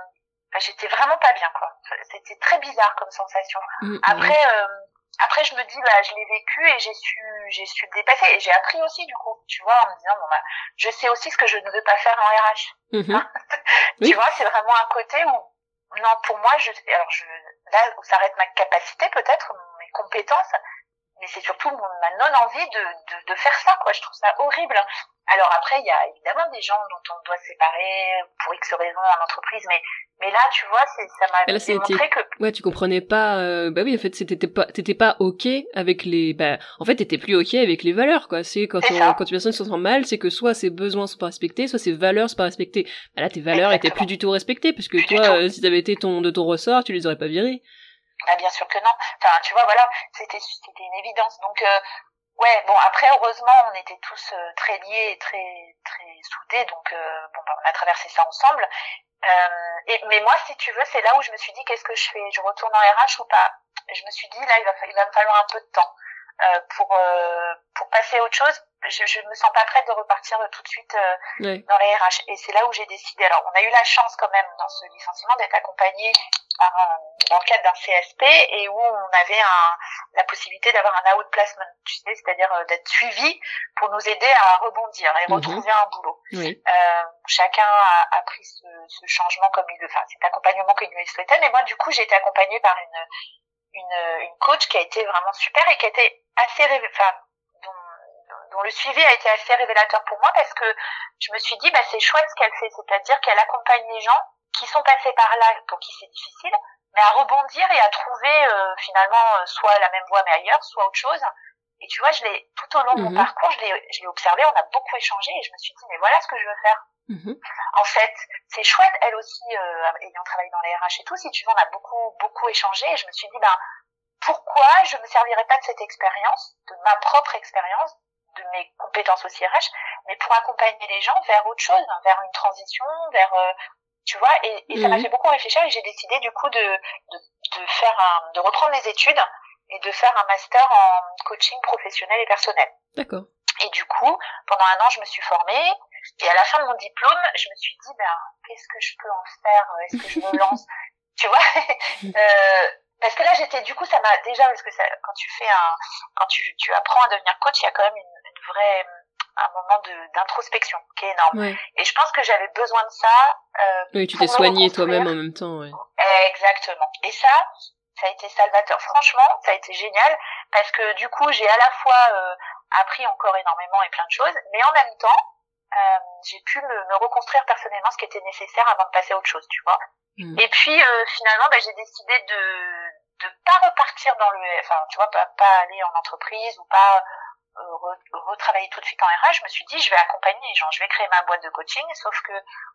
Speaker 2: j'étais vraiment pas bien, quoi. C'était très bizarre comme sensation. Mm, après, euh, après, je me dis, bah, je l'ai vécu et j'ai su, j'ai su le dépasser et j'ai appris aussi, du coup, tu vois, en me disant, bon, bah, je sais aussi ce que je ne veux pas faire en RH. Mm-hmm. tu vois, c'est vraiment un côté où, non, pour moi, je, alors je, là où s'arrête ma capacité peut-être, mes compétences, mais c'est surtout ma non-envie de, de, de, faire ça, quoi. Je trouve ça horrible. Alors après, il y a évidemment des gens dont on doit se séparer pour X raisons en entreprise, mais mais là, tu vois, c'est ça m'a démontré que
Speaker 1: ouais, tu comprenais pas. Euh, bah oui, en fait, c'était pas t'étais pas ok avec les. Bah, en fait, t'étais plus ok avec les valeurs, quoi. C'est quand on, quand une personne se sent mal, c'est que soit ses besoins sont pas respectés, soit ses valeurs sont pas respectées. Bah là, tes valeurs étaient plus du tout respectées, parce que toi, euh, si t'avais été ton de ton ressort, tu les aurais pas virées.
Speaker 2: Bah bien sûr que non. Enfin, tu vois, voilà, c'était c'était une évidence. Donc euh, ouais, bon après heureusement, on était tous euh, très liés et très très soudés, donc euh, bon, bah, on a traversé ça ensemble. Euh, et mais moi, si tu veux, c'est là où je me suis dit qu'est-ce que je fais? Je retourne en RH ou pas? Je me suis dit là, il va il va me falloir un peu de temps. Euh, pour euh, pour passer à autre chose. Je, je me sens pas prête de repartir tout de suite euh, dans les RH. Et c'est là où j'ai décidé. Alors, on a eu la chance quand même dans ce licenciement d'être accompagné par dans le cadre d'un CSP et où on avait un, la possibilité d'avoir un outplacement, tu sais, c'est-à-dire d'être suivi pour nous aider à rebondir et mhm. retrouver un boulot. Euh, chacun a, a pris ce, ce, changement comme il le, enfin cet accompagnement qu'il lui souhaitait. Mais moi, du coup, j'ai été accompagnée par une une, une coach qui a été vraiment super et qui a été assez enfin, dont, dont, le suivi a été assez révélateur pour moi parce que je me suis dit bah c'est chouette ce qu'elle fait c'est-à-dire qu'elle accompagne les gens qui sont passés par là pour qui c'est difficile mais à rebondir et à trouver euh, finalement euh, soit la même voie mais ailleurs soit autre chose et tu vois je l'ai tout au long de mon mhm. parcours je l'ai je l'ai observé on a beaucoup échangé et je me suis dit mais voilà ce que je veux faire Mhm. En fait, c'est chouette, elle aussi, euh, ayant travaillé dans les RH et tout, si tu veux, on a beaucoup, beaucoup échangé et je me suis dit, ben, pourquoi je me servirais pas de cette expérience, de ma propre expérience, de mes compétences aussi RH, mais pour accompagner les gens vers autre chose, vers une transition, vers, euh, tu vois, et, et ça m'a mhm. fait beaucoup réfléchir et j'ai décidé du coup de, de, de faire un, de reprendre mes études et de faire un master en coaching professionnel et personnel.
Speaker 1: D'accord.
Speaker 2: Et du coup, pendant un an, je me suis formée. Et à la fin de mon diplôme, je me suis dit, ben, qu'est-ce que je peux en faire? Est-ce que je me lance? Tu vois? Euh, Parce que là, j'étais, du coup, ça m'a déjà, parce que ça, quand tu fais un, quand tu, tu apprends à devenir coach, il y a quand même une, une vraie, un moment de d'introspection qui est énorme. Et je pense que j'avais besoin de ça. Euh,
Speaker 1: oui, tu t'es soigné toi-même en même temps. Ouais.
Speaker 2: Exactement. Et ça, ça a été salvateur. Franchement, ça a été génial parce que du coup, j'ai à la fois euh, appris encore énormément et plein de choses, mais en même temps, euh, j'ai pu me, me, reconstruire personnellement ce qui était nécessaire avant de passer à autre chose, tu vois. Mm. Et puis euh, finalement, bah, j'ai décidé de de pas repartir dans le, enfin, tu vois, pas, pas aller en entreprise ou pas euh, retravailler tout de suite en RH. Je me suis dit, je vais accompagner les gens, je vais créer ma boîte de coaching. Sauf que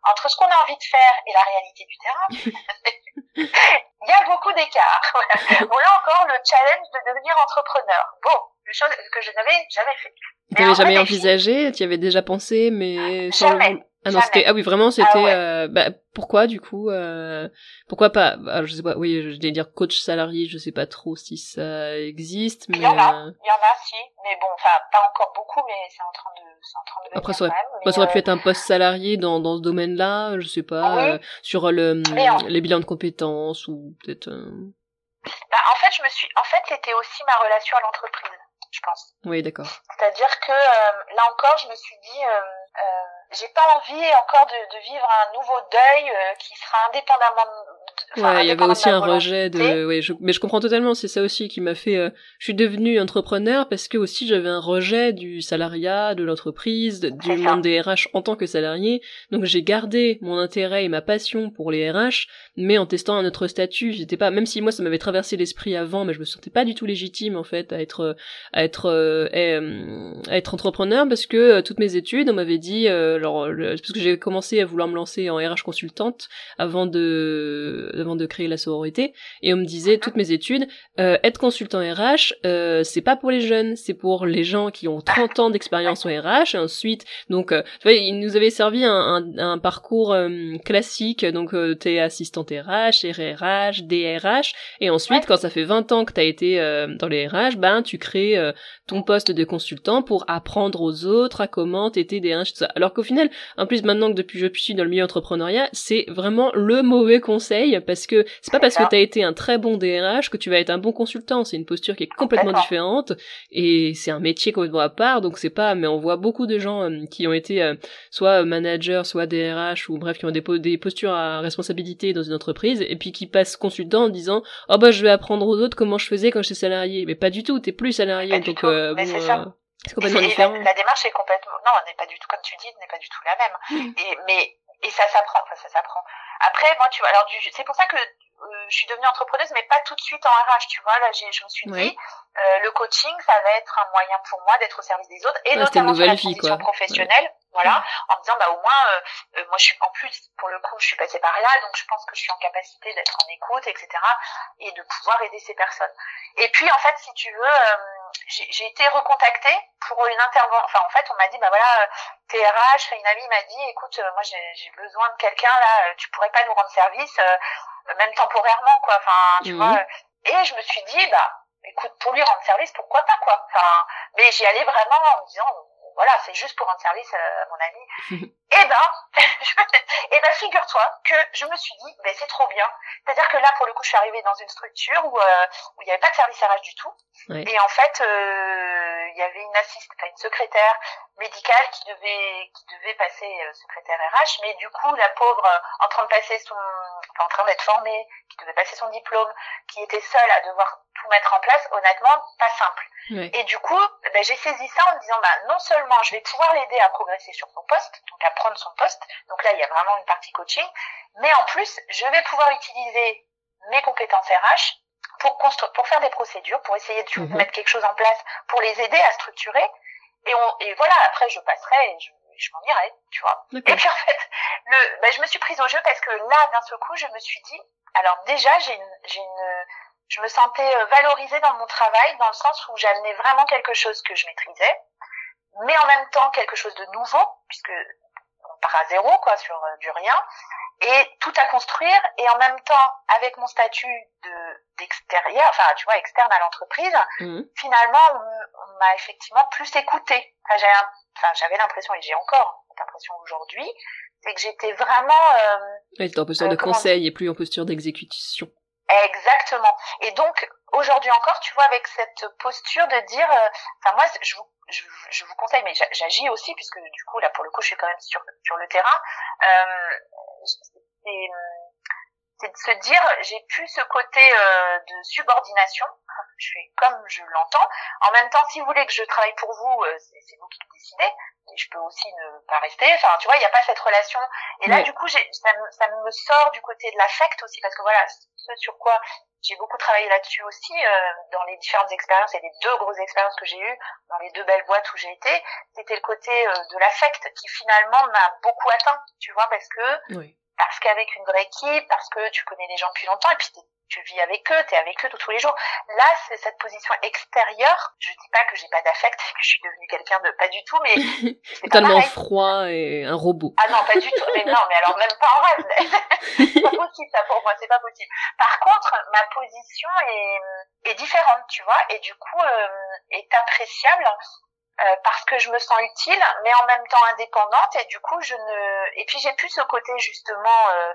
Speaker 2: entre ce qu'on a envie de faire et la réalité du terrain, il y a beaucoup d'écart. Voilà. Bon là encore, le challenge de devenir entrepreneur. Bon, une chose que je n'avais jamais fait.
Speaker 1: Tu n'avais jamais envisagé, tu y avais déjà pensé, mais
Speaker 2: jamais.
Speaker 1: Ah non, c'était ah oui vraiment c'était ah euh, bah, pourquoi du coup euh, pourquoi pas bah, je sais pas oui je vais dire coach salarié je sais pas trop si ça existe mais
Speaker 2: il y en a euh, il y en a si mais bon enfin pas encore beaucoup mais c'est en train de c'est en train de
Speaker 1: après ça aurait, bah, ça aurait pu être un poste salarié dans dans ce domaine-là je sais pas sur le les bilans de compétences ou peut-être
Speaker 2: bah, en fait je me suis en fait c'était aussi ma relation à l'entreprise je pense.
Speaker 1: Oui d'accord.
Speaker 2: C'est-à-dire que là encore je me suis dit j'ai pas envie encore de, de, vivre un nouveau deuil euh, qui sera indépendamment
Speaker 1: ouais, il y avait aussi un rejet de, ouais, je... mais je comprends totalement, c'est ça aussi qui m'a fait, euh, je suis devenue entrepreneur parce que aussi j'avais un rejet du salariat, de l'entreprise, du monde des RH en tant que salarié, donc j'ai gardé mon intérêt et ma passion pour les RH, mais en testant un autre statut, j'étais pas, même si moi ça m'avait traversé l'esprit avant, mais je me sentais pas du tout légitime en fait à être, à être, euh, euh, à être entrepreneur parce que toutes mes études, on m'avait dit, alors, parce que j'ai commencé à vouloir me lancer en RH consultante avant de avant de créer la sororité, et on me disait toutes mes études, euh, être consultant RH, euh, c'est pas pour les jeunes, c'est pour les gens qui ont 30 ans d'expérience en RH, et ensuite, donc, euh, tu vois, il nous avait servi un, un, un parcours euh, classique, donc euh, t'es assistante RH, RRH, DRH, et ensuite, quand ça fait 20 ans que t'as été dans les RH, ben, tu crées ton poste de consultant pour apprendre aux autres à comment t'étais DRH, tout ça. Alors qu'au final, en plus, maintenant que depuis je suis dans le milieu entrepreneuriat, c'est vraiment le mauvais conseil parce que c'est pas parce que tu as été un très bon DRH que tu vas être un bon consultant. C'est une posture qui est complètement différente et c'est un métier complètement à part. Donc c'est pas, mais on voit beaucoup de gens euh, qui ont été euh, soit managers, soit DRH ou bref qui ont des, des postures à responsabilité dans une entreprise et puis qui passent consultant en disant oh bah je vais apprendre aux autres comment je faisais quand j'étais salarié. Mais pas du tout. T'es plus salarié donc.
Speaker 2: Euh, bon, c'est complètement différent. La, démarche est complètement, non, elle n'est pas du tout, comme tu dis, n'est pas du tout la même. Et, mais, et ça s'apprend, enfin, ça s'apprend. Après, moi, tu vois, alors, c'est pour ça que euh, je suis devenue entrepreneuse, mais pas tout de suite en RH, tu vois. Là, j'ai, je me suis dit, euh, le coaching, ça va être un moyen pour moi d'être au service des autres, et notamment sur la transition professionnelle. Voilà, en me disant, bah, au moins, euh, euh, moi, je suis, en plus, pour le coup, je suis passée par là, donc je pense que je suis en capacité d'être en écoute, etc., et de pouvoir aider ces personnes. Et puis, en fait, si tu veux, euh, j'ai été recontactée pour une intervention. Enfin, en fait, on m'a dit, bah voilà, TRH, une amie m'a dit, écoute, moi j'ai besoin de quelqu'un là, tu pourrais pas nous rendre service, même temporairement, quoi. Enfin, tu vois. Et je me suis dit, bah, écoute, pour lui rendre service, pourquoi pas, quoi. Enfin, mais j'y allais vraiment en me disant, voilà, c'est juste pour rendre service à mon ami. eh ben, et eh ben, figure-toi que je me suis dit, ben c'est trop bien. C'est-à-dire que là, pour le coup, je suis arrivée dans une structure où euh, où il n'y avait pas de service RH du tout. Et en fait, euh, il y avait une assistante, une secrétaire médicale qui devait qui devait passer euh, secrétaire RH, mais du coup, la pauvre, en train de passer son, enfin, en train d'être formée, qui devait passer son diplôme, qui était seule à devoir tout mettre en place, honnêtement, pas simple. Et du coup, ben, j'ai saisi ça en me disant, bah, non seulement je vais pouvoir l'aider à progresser sur son poste, donc à prendre son poste, donc là il y a vraiment une partie coaching, mais en plus, je vais pouvoir utiliser mes compétences RH pour construire, pour faire des procédures, pour essayer de mhm. mettre quelque chose en place, pour les aider à structurer. Et, on, et voilà, après je passerai et je, je m'en irai, tu vois. Et puis en fait, le, ben, je me suis prise au jeu parce que là, d'un seul coup, je me suis dit, alors déjà, j'ai une, j'ai une, je me sentais euh, valorisée dans mon travail dans le sens où j'amenais vraiment quelque chose que je maîtrisais, mais en même temps quelque chose de nouveau puisque on part à zéro quoi sur euh, du rien et tout à construire et en même temps avec mon statut de d'extérieur, enfin tu vois externe à l'entreprise, mmh. finalement on, m'a effectivement plus écouté. Enfin, j'avais l'impression et j'ai encore l'impression aujourd'hui, c'est que j'étais vraiment. Euh,
Speaker 1: ouais, en posture de conseil et plus en posture d'exécution.
Speaker 2: Exactement. Et donc aujourd'hui encore, tu vois, avec cette posture de dire, euh, enfin moi, je vous, je, vous conseille, mais j'agis aussi puisque du coup là pour le coup, je suis quand même sur sur le terrain. Euh, c'est de se dire, j'ai plus ce côté euh, de subordination. Je fais comme je l'entends. En même temps, si vous voulez que je travaille pour vous, euh, c'est vous qui décidez je peux aussi ne pas rester. Enfin, tu vois, il n'y a pas cette relation. Et là, du coup, ça me, ça me sort du côté de l'affect aussi, parce que voilà, ce sur quoi j'ai beaucoup travaillé là-dessus aussi, euh, dans les différentes expériences et les deux grosses expériences que j'ai eues, dans les deux belles boîtes où j'ai été, c'était le côté euh, de l'affect qui finalement m'a beaucoup atteint, tu vois, parce que, parce qu'avec une vraie équipe, parce que tu connais les gens depuis longtemps, et puis tu vis avec eux, tu es avec eux tous les jours. Là, c'est cette position extérieure. Je dis pas que j'ai pas d'affect, que je suis devenue quelqu'un de pas du tout, mais
Speaker 1: totalement froid et un robot.
Speaker 2: Ah non, pas du tout. Mais non, mais alors même pas en rêve. c'est pas possible ça pour moi, c'est pas possible. Par contre, ma position est, est différente, tu vois, et du coup euh, est appréciable. Euh, parce que je me sens utile, mais en même temps indépendante, et du coup je ne, et puis j'ai plus ce côté justement euh,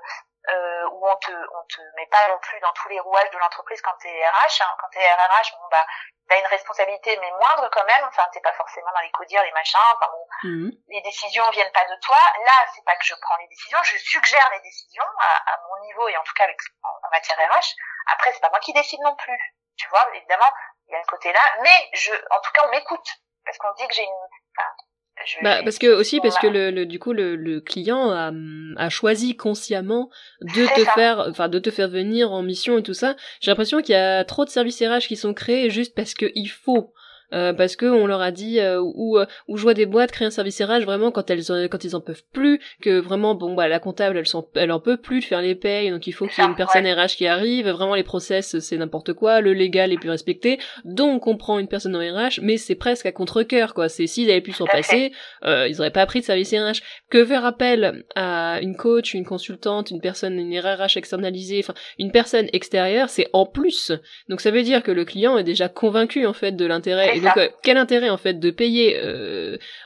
Speaker 2: euh, où on te on te met pas non plus dans tous les rouages de l'entreprise quand t'es RH. Hein. Quand t'es RH, bon bah t'as une responsabilité mais moindre quand même. Enfin t'es pas forcément dans les codires, les machins. Enfin bon, mhm. les décisions viennent pas de toi. Là c'est pas que je prends les décisions, je suggère les décisions à, à mon niveau et en tout cas avec en, matière RH. Après c'est pas moi qui décide non plus. Tu vois évidemment il y a un côté là, mais je en tout cas on m'écoute parce qu'on dit que j'ai une
Speaker 1: bah, parce que aussi parce que le, le, du coup le, le client a, a choisi consciemment de te faire enfin de te faire venir en mission et tout ça. J'ai l'impression qu'il y a trop de services RH qui sont créés juste parce que il faut euh, parce que on leur a dit euh, ou euh, ou je vois des boîtes créer un service RH vraiment quand elles quand ils en peuvent plus que vraiment bon bah la comptable elle sont elle en peut plus de faire les payes donc il faut qu'il y ait une personne RH qui arrive. Vraiment les process c'est n'importe quoi. Le légal est plus respecté. Donc on prend une personne en RH mais c'est presque à contre cœur quoi. C'est s'ils avaient pu s'en passer euh, ils auraient pas pris de service RH. Que faire appel à une coach une consultante une personne une RH externalisée enfin une personne extérieure c'est en plus. Donc ça veut dire que le client est déjà convaincu en fait de l'intérêt Et donc, quel intérêt en fait de payer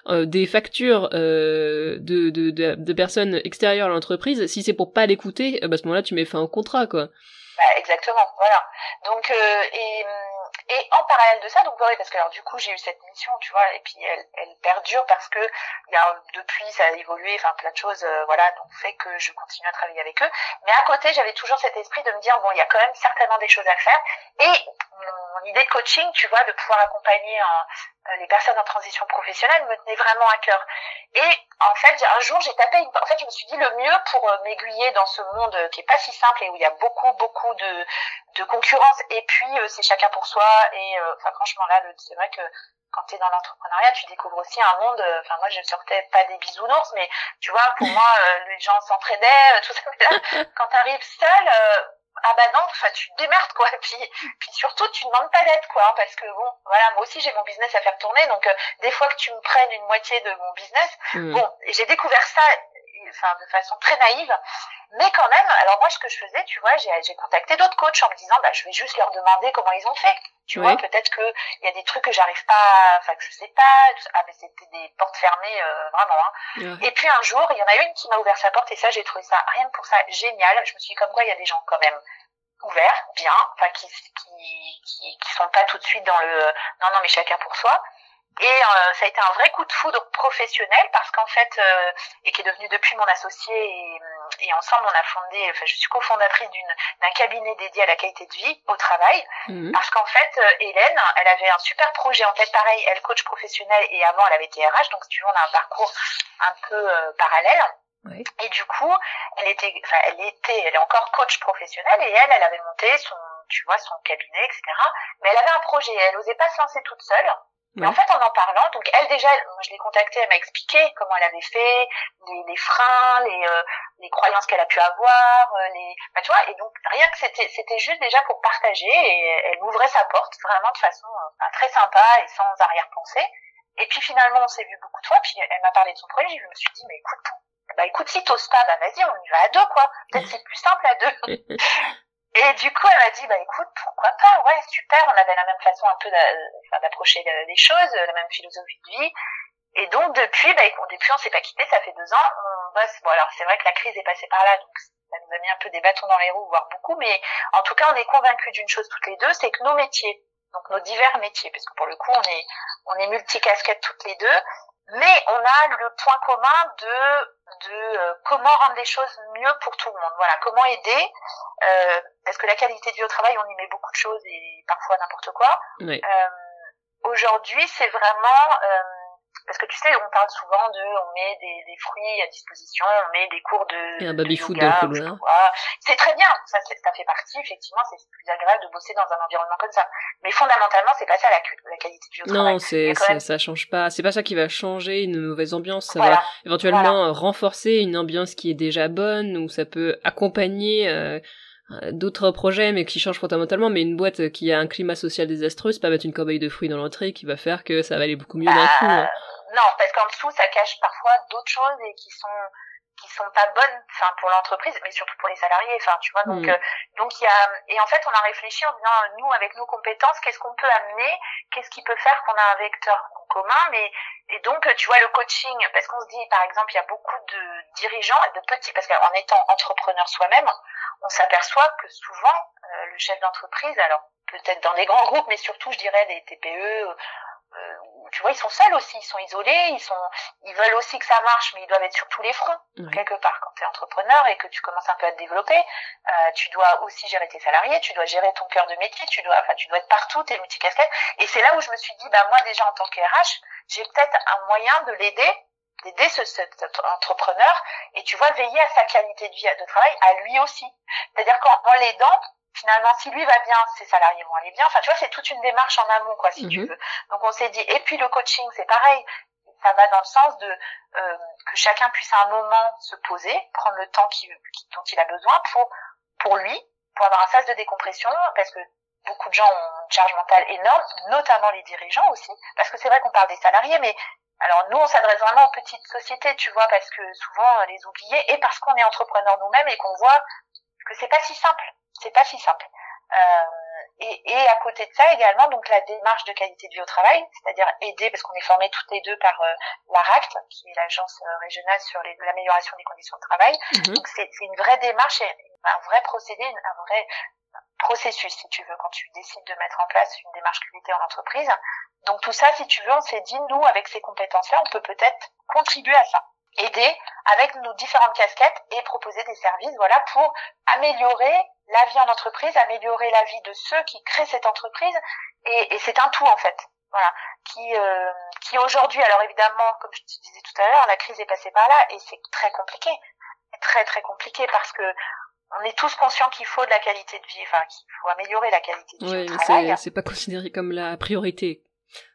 Speaker 1: des factures de, de, de, de, personnes extérieures à l'entreprise si c'est pour pas l'écouter bah, À ce moment-là, tu mets fin au contrat, quoi.
Speaker 2: Bah, exactement, voilà. Donc, et hum, et en parallèle de ça, donc oui, parce que alors du coup j'ai eu cette mission, tu vois, et puis elle, perdure parce que y a, depuis ça a évolué, enfin plein de choses, euh, voilà, donc fait que je continue à travailler avec eux. Mais à côté, j'avais toujours cet esprit de me dire bon, il y a quand même certainement des choses à faire. Et mon idée de coaching, tu vois, de pouvoir accompagner euh, les personnes en transition professionnelle me tenait vraiment à cœur. Et en fait, un jour, j'ai tapé, une... en fait, je me suis dit le mieux pour euh, m'aiguiller dans ce monde qui est pas si simple et où il y a beaucoup, beaucoup de, de concurrence. Et puis, c'est chacun pour soi et euh, enfin franchement là c'est vrai que quand tu es dans l'entrepreneuriat, tu découvres aussi un monde. Euh, enfin, moi, je sortais pas des bisounours, mais tu vois, pour moi, euh, les gens s'entraidaient, tout ça. Là, quand tu arrives seul, ah bah non, enfin, tu te démerdes quoi. Puis, puis surtout, tu demandes pas d'aide quoi, hein, parce que bon, voilà, moi aussi j'ai mon business à faire tourner, donc des fois que tu me prennes une moitié de mon business, mmh. bon, j'ai découvert ça enfin de façon très naïve. Mais quand même, alors moi ce que je faisais, tu vois, j'ai contacté d'autres coachs en me disant, bah je vais juste leur demander comment ils ont fait. Tu vois, peut-être que il y a des trucs que j'arrive pas, enfin que je sais pas. Ah mais c'était des portes fermées euh, vraiment. Hein. Et puis un jour, il y en a une qui m'a ouvert sa porte et ça j'ai trouvé ça rien que pour ça génial. Je me suis dit comme quoi il y a des gens quand même ouverts, bien, enfin qui, qui qui qui sont pas tout de suite dans le non non mais chacun pour soi. Et euh, ça a été un vrai coup de foudre professionnel parce qu'en fait, euh, et qui est devenu depuis mon associé et, et, ensemble on a fondé, enfin je suis cofondatrice d'une d'un cabinet dédié à la qualité de vie au travail mhm. parce qu'en fait euh, Hélène, elle avait un super projet en tête, pareil, elle coach professionnel et avant elle avait été RH, donc si tu veux on a un parcours un peu parallèle. Oui. Et du coup, elle était, enfin, elle était, elle est encore coach professionnel et elle, elle avait monté son, tu vois, son cabinet, etc. Mais elle avait un projet, elle n'osait pas se lancer toute seule. Mais en fait, en en parlant, donc elle déjà, je l'ai contactée, elle m'a expliqué comment elle avait fait, les, les freins, les, euh, les croyances qu'elle a pu avoir, euh, les, bah, tu vois, et donc rien que c'était, c'était juste déjà pour partager, et elle m'ouvrait sa porte vraiment de façon euh, très sympa et sans arrière-pensée. Et puis finalement, on s'est vu beaucoup de fois, puis elle m'a parlé de son projet, je me suis dit, mais écoute, bah écoute, si t'oses pas, bah vas-y, on y va à deux, quoi. Peut-être c'est plus simple à deux. Et du coup, elle m'a dit, bah écoute, pourquoi pas, ouais, super, on avait la même façon un peu d'approcher les choses, la même philosophie de vie. Et donc depuis, bah depuis on s'est pas quitté, ça fait deux ans, on bosse. Bon alors c'est vrai que la crise est passée par là, donc ça nous a mis un peu des bâtons dans les roues, voire beaucoup, mais en tout cas on est convaincus d'une chose toutes les deux, c'est que nos métiers, donc nos divers métiers, parce que pour le coup on est on est multicasquettes toutes les deux, mais on a le point commun de de euh, comment rendre les choses mieux pour tout le monde. Voilà, comment aider euh, parce que la qualité de vie au travail, on y met beaucoup de choses et parfois n'importe quoi. Oui. Euh, Aujourd'hui, c'est vraiment euh, parce que tu sais, on parle souvent de, on met des, des fruits à disposition, on met des cours de,
Speaker 1: et un baby food dans le
Speaker 2: C'est très bien, ça, ça fait partie, effectivement, c'est plus agréable de bosser dans un environnement comme ça. Mais fondamentalement, c'est pas ça la, la qualité au
Speaker 1: travail. Non, c'est, ça, ça change pas. C'est pas ça qui va changer une mauvaise ambiance. Ça va éventuellement renforcer une ambiance qui est déjà bonne, ou ça peut accompagner, euh, d'autres projets mais qui changent fondamentalement mais une boîte qui a un climat social désastreux c'est pas mettre une corbeille de fruits dans l'entrée qui va faire que ça va aller beaucoup mieux d'un coup hein.
Speaker 2: Non, parce qu'en dessous, ça cache parfois d'autres choses et qui sont qui sont pas bonnes enfin pour l'entreprise mais surtout pour les salariés enfin tu vois donc mm. euh, donc il y a et en fait on a réfléchi en disant nous avec nos compétences qu'est-ce qu'on peut amener qu'est-ce qui peut faire qu'on a un vecteur commun mais et donc tu vois le coaching parce qu'on se dit par exemple il y a beaucoup de dirigeants et de petits parce qu'en étant entrepreneur soi-même on s'aperçoit que souvent euh, le chef d'entreprise alors peut-être dans des grands groupes mais surtout je dirais des TPE euh, tu vois, ils sont seuls aussi, ils sont isolés, ils sont, ils veulent aussi que ça marche, mais ils doivent être sur tous les fronts quelque part. Quand tu es entrepreneur et que tu commences un peu à te développer, euh, tu dois aussi gérer tes salariés, tu dois gérer ton cœur de métier, tu dois, enfin, tu dois être partout, t'es multicasquette. Et c'est là où je me suis dit, bah moi déjà en tant que RH, j'ai peut-être un moyen de l'aider d'aider ce, cet entrepreneur et tu vois veiller à sa qualité de vie de travail à lui aussi c'est à dire qu'en l'aidant finalement, si lui va bien, ses salariés vont aller bien. Enfin, tu vois, c'est toute une démarche en amont, quoi, si tu mhm. veux. Donc, on s'est dit, et puis le coaching, c'est pareil. Ça va dans le sens de euh, que chacun puisse à un moment se poser, prendre le temps qui, dont il a besoin pour pour lui, pour avoir un sas de décompression, parce que beaucoup de gens ont une charge mentale énorme, notamment les dirigeants aussi, parce que c'est vrai qu'on parle des salariés, mais alors nous, on s'adresse vraiment aux petites sociétés, tu vois, parce que souvent les oubliés, et parce qu'on est entrepreneur nous-mêmes et qu'on voit que c'est pas si simple c'est pas si simple. Euh, et, et, à côté de ça également, donc la démarche de qualité de vie au travail, c'est-à-dire aider, parce qu'on est formés toutes les deux par euh, l'ARACT, qui est l'agence euh, régionale sur l'amélioration des conditions de travail. Mhm. Donc c'est une vraie démarche, un vrai procédé, un vrai processus, si tu veux, quand tu décides de mettre en place une démarche qualité en entreprise. Donc tout ça, si tu veux, on s'est dit, nous, avec ces compétences-là, on peut peut-être contribuer à ça aider avec nos différentes casquettes et proposer des services voilà pour améliorer la vie en entreprise, améliorer la vie de ceux qui créent cette entreprise et, et c'est un tout en fait. Voilà, qui euh, qui aujourd'hui alors évidemment comme je te disais tout à l'heure, la crise est passée par là et c'est très compliqué. Très très compliqué parce que on est tous conscients qu'il faut de la qualité de vie, enfin qu'il faut améliorer la qualité de vie.
Speaker 1: Oui, c'est pas considéré comme la priorité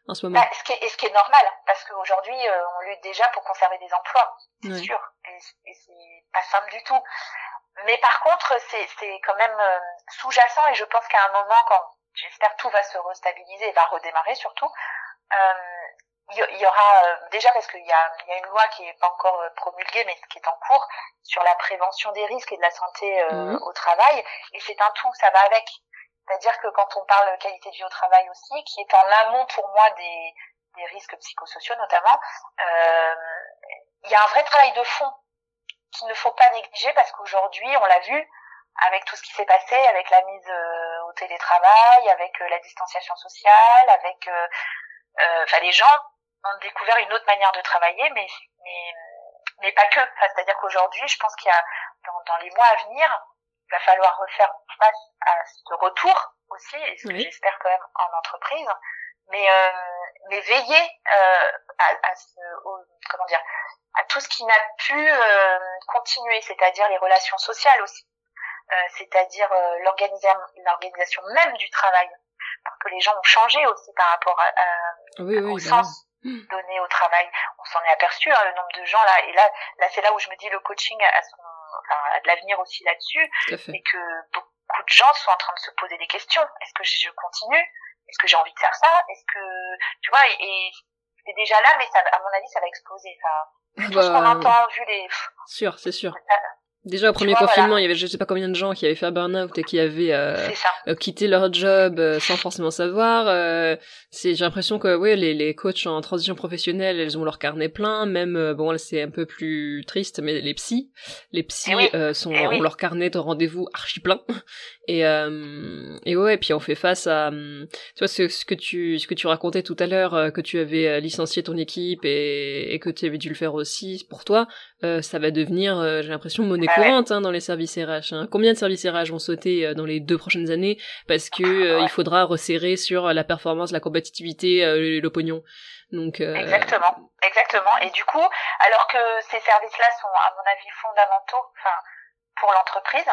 Speaker 1: en ce moment.
Speaker 2: Bah, ce qui est, et ce qui est normal, parce qu'aujourd'hui, euh, on lutte déjà pour conserver des emplois, c'est sûr, et, et c'est pas simple du tout. Mais par contre, c'est, c'est quand même euh, sous-jacent, et je pense qu'à un moment, quand j'espère tout va se restabiliser, va redémarrer surtout, euh, il y, aura déjà parce qu'il y a, y a une loi qui est pas encore promulguée mais qui est en cours sur la prévention des risques et de la santé mmh. au travail et c'est un tout ça va avec c'est-à-dire que quand on parle qualité de vie au travail aussi, qui est en amont pour moi des, risques psychosociaux notamment, euh, il y a un vrai travail de fond qu'il ne faut pas négliger parce qu'aujourd'hui, on l'a vu, avec tout ce qui s'est passé, avec la mise euh, au télétravail, avec euh, la distanciation sociale, avec, euh, enfin, les gens ont découvert une autre manière de travailler, mais mais, mais pas que. C'est-à-dire qu'aujourd'hui, je pense qu'il y a dans les mois à venir, il va falloir refaire face à ce retour aussi, et ce que j'espère quand même en entreprise, mais euh, mais veiller euh, à, à ce, comment dire, à tout ce qui n'a pu euh, continuer, c'est-à-dire les relations sociales aussi, euh, c'est-à-dire euh, l'organisation même du travail, parce que les gens ont changé aussi par rapport à, au bah sens donné au travail. On s'en est aperçu, hein, le nombre de gens là, et là, là c'est là où je me dis le coaching a son enfin, de l'avenir aussi là-dessus, et que beaucoup de gens sont en train de se poser des questions. Est-ce que je continue? Est-ce que j'ai envie de faire ça? Est-ce que tu vois Et, c'est déjà là, mais ça, à mon avis, ça va exploser. Enfin, tout ce qu'on bah, entend, vu les.
Speaker 1: Sûr, c'est sûr. Déjà au premier confinement, il y avait je sais pas combien de gens qui avaient fait un burn-out et qui avaient euh, euh, quitté leur job euh, sans forcément savoir. c'est j'ai l'impression que oui, les, les coachs en transition professionnelle, elles ont leur carnet plein. Même bon, c'est un peu plus triste, mais les psys, les psys eh sont eh ont leur carnet de rendez-vous archi plein. Et et ouais, et puis on fait face à tu vois ce, ce que tu ce que tu racontais tout à l'heure que tu avais licencié ton équipe et, et que tu avais dû le faire aussi pour toi. ça va devenir, j'ai l'impression monnaie courante hein, dans les services RH. Hein. Combien de services RH vont sauter euh, dans les deux prochaines années parce que euh, il faudra resserrer sur la performance, la compétitivité, euh, le pognon. Donc
Speaker 2: exactement, exactement. Et du coup, alors que ces services-là sont à mon avis fondamentaux, enfin pour l'entreprise.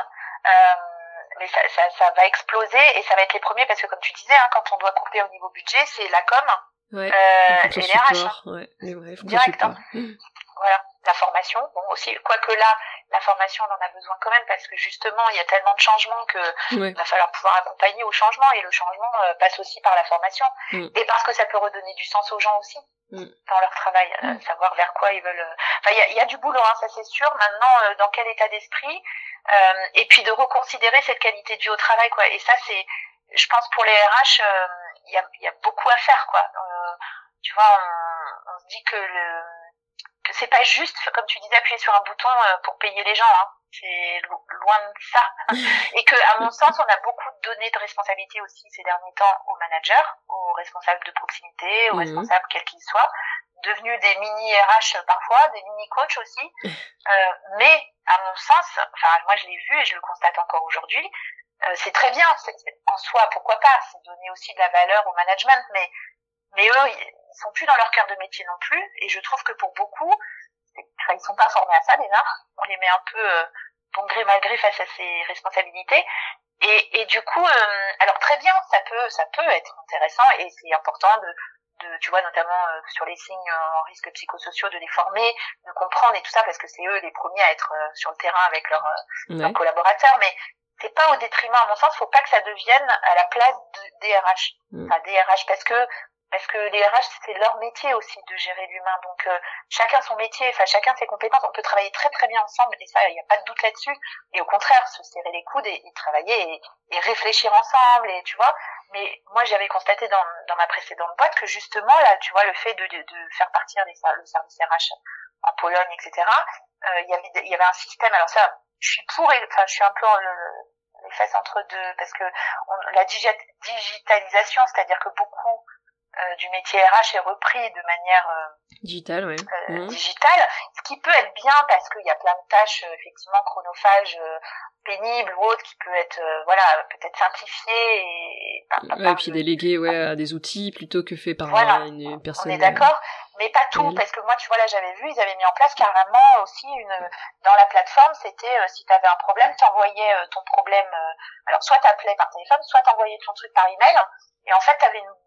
Speaker 2: Mais ça, ça, ça, va exploser et ça va être les premiers parce que comme tu disais, hein, quand on doit couper au niveau budget, c'est la com
Speaker 1: ouais, euh, et les RH. Hein. Ouais,
Speaker 2: ouais, Direct. Hein. Voilà la formation. Bon aussi, quoique là, la formation, on en a besoin quand même parce que justement, il y a tellement de changements que va falloir pouvoir accompagner au changement et le changement euh, passe aussi par la formation mm. et parce que ça peut redonner du sens aux gens aussi mm. dans leur travail, euh, mm. savoir vers quoi ils veulent. Euh, enfin, il y a, y a, du boulot, hein, ça c'est sûr. Maintenant, dans quel état d'esprit et puis de reconsidérer cette qualité de vie au travail, quoi. Et ça, c'est, je pense pour les RH, il y a, y, a, beaucoup à faire, quoi. tu vois, on, on se dit que le que c'est pas juste, comme tu disais, appuyer sur un bouton euh, pour payer les gens. Hein. C'est loin de ça. Et que, à mon sens, on a beaucoup donné de responsabilité aussi ces derniers temps aux managers, aux responsables de proximité, aux mhm. responsables quels qu'ils soient, devenus des mini RH parfois, des mini coachs aussi. Euh, mais à mon sens, enfin moi je l'ai vu et je le constate encore aujourd'hui, euh, c'est très bien en soi, pourquoi pas, c'est donner aussi de la valeur au management, mais mais eux, ils sont plus dans leur cœur de métier non plus. Et je trouve que pour beaucoup, ils sont pas formés à ça déjà. On les met un peu euh, bon gré mal gré face à ces responsabilités. Et, et du coup, euh, alors très bien, ça peut, ça peut être intéressant et c'est important de, de, tu vois, notamment euh, sur les signes en risque psychosociaux, de les former, de comprendre et tout ça, parce que c'est eux les premiers à être euh, sur le terrain avec leurs, leurs collaborateurs. Mais c'est pas au détriment, à mon sens, faut pas que ça devienne à la place de DRH. Mm. Enfin, DRH, parce que parce que les RH c'est leur métier aussi de gérer l'humain. Donc euh, chacun son métier enfin chacun ses compétences. On peut travailler très très bien ensemble et ça il n'y a pas de doute là-dessus. Et au contraire se serrer les coudes et, travailler et, réfléchir ensemble et tu vois. Mais moi j'avais constaté dans, ma précédente boîte que justement là tu vois le fait de, faire partir le service RH en Pologne etc euh, il y avait un système. Alors ça je suis pour enfin je suis un peu le, les fesses entre deux parce que la digitalisation c'est-à-dire que beaucoup euh, du métier RH est repris de manière euh,
Speaker 1: digitale, ouais.
Speaker 2: Euh, mmh. digitale, ce qui peut être bien parce qu'il y a plein de tâches effectivement chronophages, pénibles ou autres qui peut être voilà peut-être simplifiées et,
Speaker 1: ouais, et puis déléguées ouais à des outils plutôt que fait par une personne.
Speaker 2: On est d'accord, mais pas tout parce que moi tu vois là j'avais vu ils avaient mis en place carrément aussi une dans la plateforme c'était si tu avais un problème tu envoyais ton problème alors soit t'appelais par téléphone soit t'envoyais ton truc par email et en fait tu avais une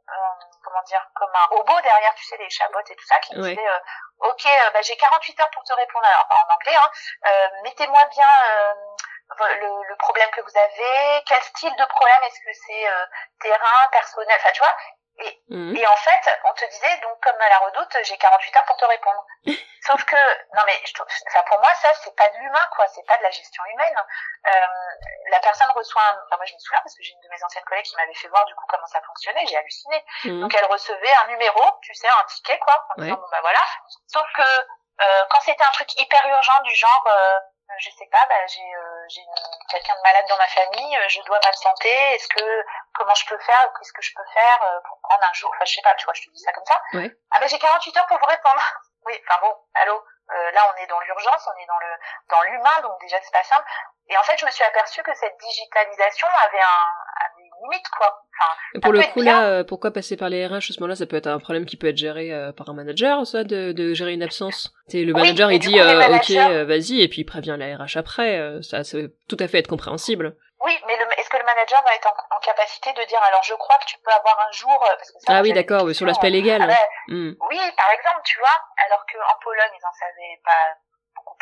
Speaker 2: comment dire, comme un robot derrière, tu sais, les chabots et tout ça, qui disait, euh, ok, euh, bah, j'ai 48 heures pour te répondre, alors en anglais, hein, euh, mettez-moi bien le, le, problème que vous avez, quel style de problème, est-ce que c'est terrain, personnel, enfin tu vois, et, mhm. et en fait, on te disait, donc comme à la redoute, j'ai 48 heures pour te répondre. Sauf que, non mais, je trouve, enfin, pour moi, ça, c'est pas de l'humain, quoi, c'est pas de la gestion humaine. Euh, la personne reçoit un, enfin, moi je me souviens parce que j'ai une de mes anciennes collègues qui m'avait fait voir du coup comment ça fonctionnait, j'ai halluciné. Mhm. Donc elle recevait un numéro, tu sais, un ticket, quoi, en disant, bon bah voilà. Sauf que, euh, quand c'était un truc hyper urgent du genre, euh, je sais pas, bah, j'ai euh, quelqu'un de malade dans ma famille, euh, je dois m'absenter, est-ce que comment je peux faire, qu'est-ce que je peux faire euh, pour prendre un jour, enfin je sais pas, tu vois, je te dis ça comme ça.
Speaker 1: Ouais.
Speaker 2: Ah ben j'ai 48 heures pour vous répondre. oui, enfin bon, allô, euh, là on est dans l'urgence, on est dans le dans l'humain, donc déjà c'est pas simple. Et en fait, je me suis aperçue que cette digitalisation avait un, avait limite quoi.
Speaker 1: Enfin, pour le coup là, euh, pourquoi passer par les RH à ce moment-là Ça peut être un problème qui peut être géré euh, par un manager, ça, de, de gérer une absence? C'est le manager, il dit ok, vas-y, et puis il prévient la RH après. ça, ça peut tout à fait être compréhensible.
Speaker 2: Oui, mais est-ce que le manager va être en, capacité de dire alors je crois que tu peux avoir un jour euh, parce que
Speaker 1: ça, ah oui d'accord sur l'aspect légal. Ah ben,
Speaker 2: hmm. Oui par exemple tu vois alors qu'en Pologne ils en savaient pas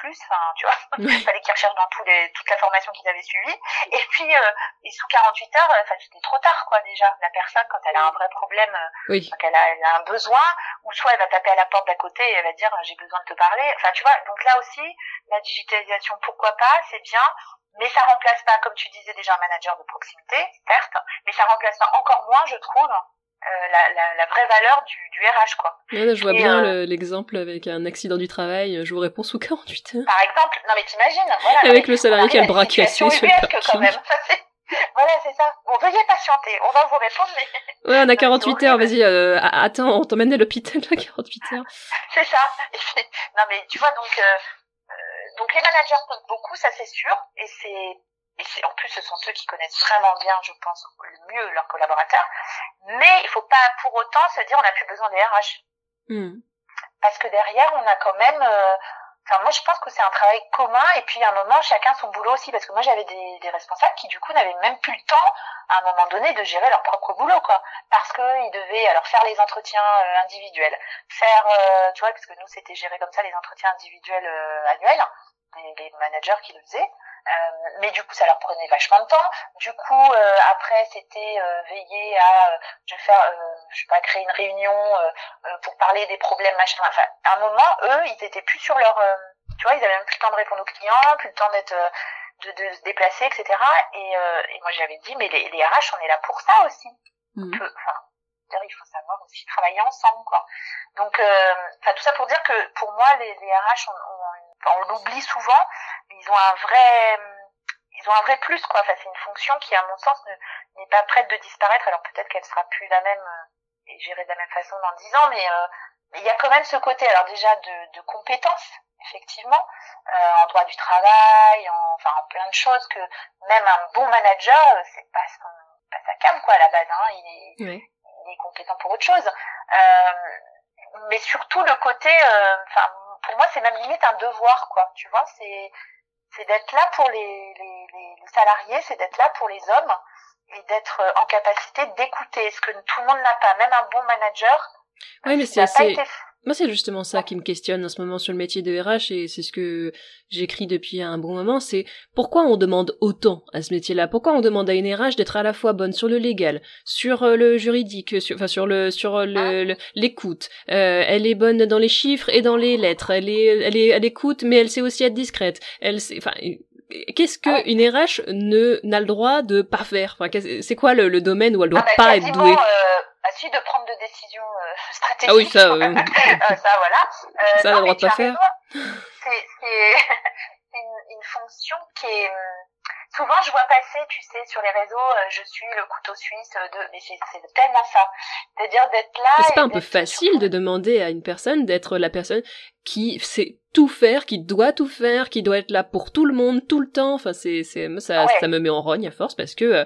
Speaker 2: plus enfin tu vois. Il fallait qu'ils recherchent dans tous les toute la formation qu'ils avaient suivie. Et puis euh, et sous 48 heures enfin c'était trop tard quoi déjà. La personne quand elle a un vrai problème euh,
Speaker 1: oui.
Speaker 2: quand elle a, elle a un besoin ou soit elle va taper à la porte d'à côté et elle va dire j'ai besoin de te parler. Enfin tu vois donc là aussi la digitalisation pourquoi pas c'est bien. Mais ça remplace pas, comme tu disais déjà, un manager de proximité, certes, mais ça remplace pas encore moins, je trouve, euh, la, la, la, vraie valeur du, du RH, quoi.
Speaker 1: je vois bien euh, l'exemple avec un accident du travail, je vous réponds sous 48 heures.
Speaker 2: Par exemple, non mais t'imagines, voilà.
Speaker 1: avec le salarié qui a le bras cassé sur le
Speaker 2: même. voilà, c'est ça. Bon, veuillez patienter, on va vous répondre, mais...
Speaker 1: Ouais, on a 48 heures, vas-y, euh, attends, on t'emmène à l'hôpital à 48 heures.
Speaker 2: c'est ça. non mais, tu vois, donc, euh, donc les managers comptent beaucoup, ça c'est sûr, et c'est et c'est en plus ce sont ceux qui connaissent vraiment bien, je pense, le mieux leurs collaborateurs. Mais il faut pas pour autant se dire on n'a plus besoin des RH. Hmm. Parce que derrière on a quand même euh, Enfin, moi, je pense que c'est un travail commun et puis à un moment, chacun son boulot aussi. Parce que moi, j'avais des, des responsables qui, du coup, n'avaient même plus le temps, à un moment donné, de gérer leur propre boulot, quoi. Parce qu'ils devaient alors faire les entretiens euh, individuels, faire, euh, tu vois, parce que nous, c'était géré comme ça, les entretiens individuels euh, annuels, les, les managers qui le faisaient. Euh, mais du coup, ça leur prenait vachement de temps. Du coup, euh, après, c'était euh, veiller à, je vais faire, je sais pas, créer une réunion pour parler des problèmes, machin. Enfin, à un moment, eux, ils étaient plus sur leur, tu vois, ils avaient même plus le temps de répondre aux clients, plus le temps d'être de, de, se déplacer, etc. Et, et moi, j'avais dit, mais les, les RH, on est là pour ça aussi. Mmh. enfin, il faut savoir aussi travailler ensemble, quoi. Donc, enfin, tout ça pour dire que pour moi, les, les RH, on, on, on l'oublie souvent, ils ont un vrai ils ont un vrai plus quoi. Enfin c'est une fonction qui à mon sens n'est pas prête de disparaître. Alors peut-être qu'elle sera plus la même euh, et gérée de la même façon dans dix ans mais euh, il y a quand même ce côté alors déjà de, de compétences effectivement euh, en droit du travail en enfin en plein de choses que même un bon manager c'est pas son pas sa cam quoi à la base hein. Il est il est compétent pour autre chose. Mais surtout le côté enfin pour moi c'est même limite un devoir quoi tu vois c'est c'est d'être là pour les, les, les salariés, c'est d'être là pour les hommes et d'être euh, en capacité d'écouter ce que tout le monde n'a pas, même un bon manager.
Speaker 1: Oui, mais c'est assez. Moi, c'est justement ça qui me questionne en ce moment sur le métier de RH et c'est ce que j'écris depuis un bon moment, c'est pourquoi on demande autant à ce métier-là? Pourquoi on demande à une RH d'être à la fois bonne sur le légal, sur euh, le juridique, sur, enfin sur le sur le, l'écoute? Euh, elle est bonne dans les chiffres et dans les lettres. Elle est elle est elle écoute, mais elle sait aussi être discrète. Elle sait, enfin qu'est-ce que ah. une RH ne n'a le droit de pas faire? Enfin, c'est quoi le, domaine où elle doit ah bah, pas être douée?
Speaker 2: euh, suite de prendre des décisions euh, stratégiques.
Speaker 1: Ah oui, ça, euh,
Speaker 2: ça voilà.
Speaker 1: Euh, ça, le droit de faire.
Speaker 2: C'est une, une fonction qui est souvent je vois passer, tu sais, sur les réseaux, je suis le couteau suisse de, mais c'est tellement ça. C'est-à-dire d'être là.
Speaker 1: C'est pas un peu facile de demander à une personne d'être la personne qui sait tout faire, qui doit tout faire, qui doit être là pour tout le monde tout le temps. Enfin, c'est, c'est, ça, ça me met en rogne à force parce que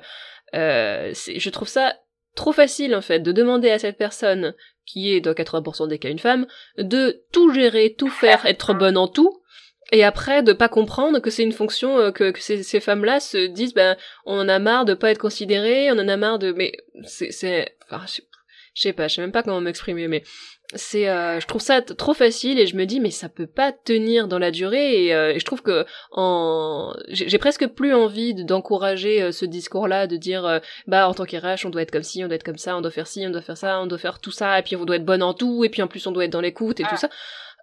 Speaker 1: euh, je trouve ça trop facile en fait de demander à cette personne qui est dans 80% des cas une femme de tout gérer, tout faire, être bonne en tout et après de pas comprendre que c'est une fonction euh, que, ces, femmes-là se disent ben on en a marre de pas être considérées, on en a marre de mais c'est c'est je sais pas, je sais même pas comment m'exprimer mais c'est euh, je trouve ça trop facile et je me dis mais ça peut pas tenir dans la durée et, euh, je trouve que en j'ai presque plus envie d'encourager euh, ce discours là de dire bah en tant qu'RH on doit être comme ci on doit être comme ça on doit faire ci on doit faire ça on doit faire tout ça et puis on doit être bonne en tout et puis en plus on doit être dans l'écoute et tout ça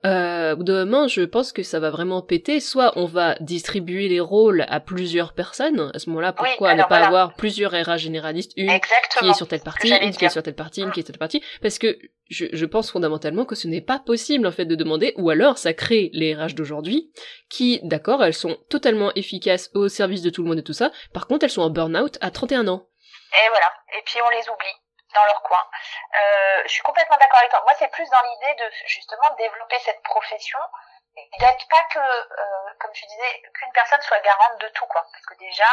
Speaker 1: euh, au bout d'un moment, je pense que ça va vraiment péter. Soit on va distribuer les rôles à plusieurs personnes. À ce moment-là, pourquoi ne pas avoir plusieurs RH généralistes Une qui est sur telle partie, une qui est sur telle partie, une qui est sur telle partie. Parce que je, je pense fondamentalement que ce n'est pas possible en fait de demander. Ou alors, ça crée les RH d'aujourd'hui qui, d'accord, elles sont totalement efficaces au service de tout le monde et tout ça. Par contre, elles sont en burn-out à 31 ans.
Speaker 2: Et voilà. Et puis on les oublie dans leur coin. Euh, je suis complètement d'accord avec toi. Moi, c'est plus dans l'idée de justement développer cette profession d'être pas que, euh, comme tu disais, qu'une personne soit garante de tout, quoi. Parce que déjà,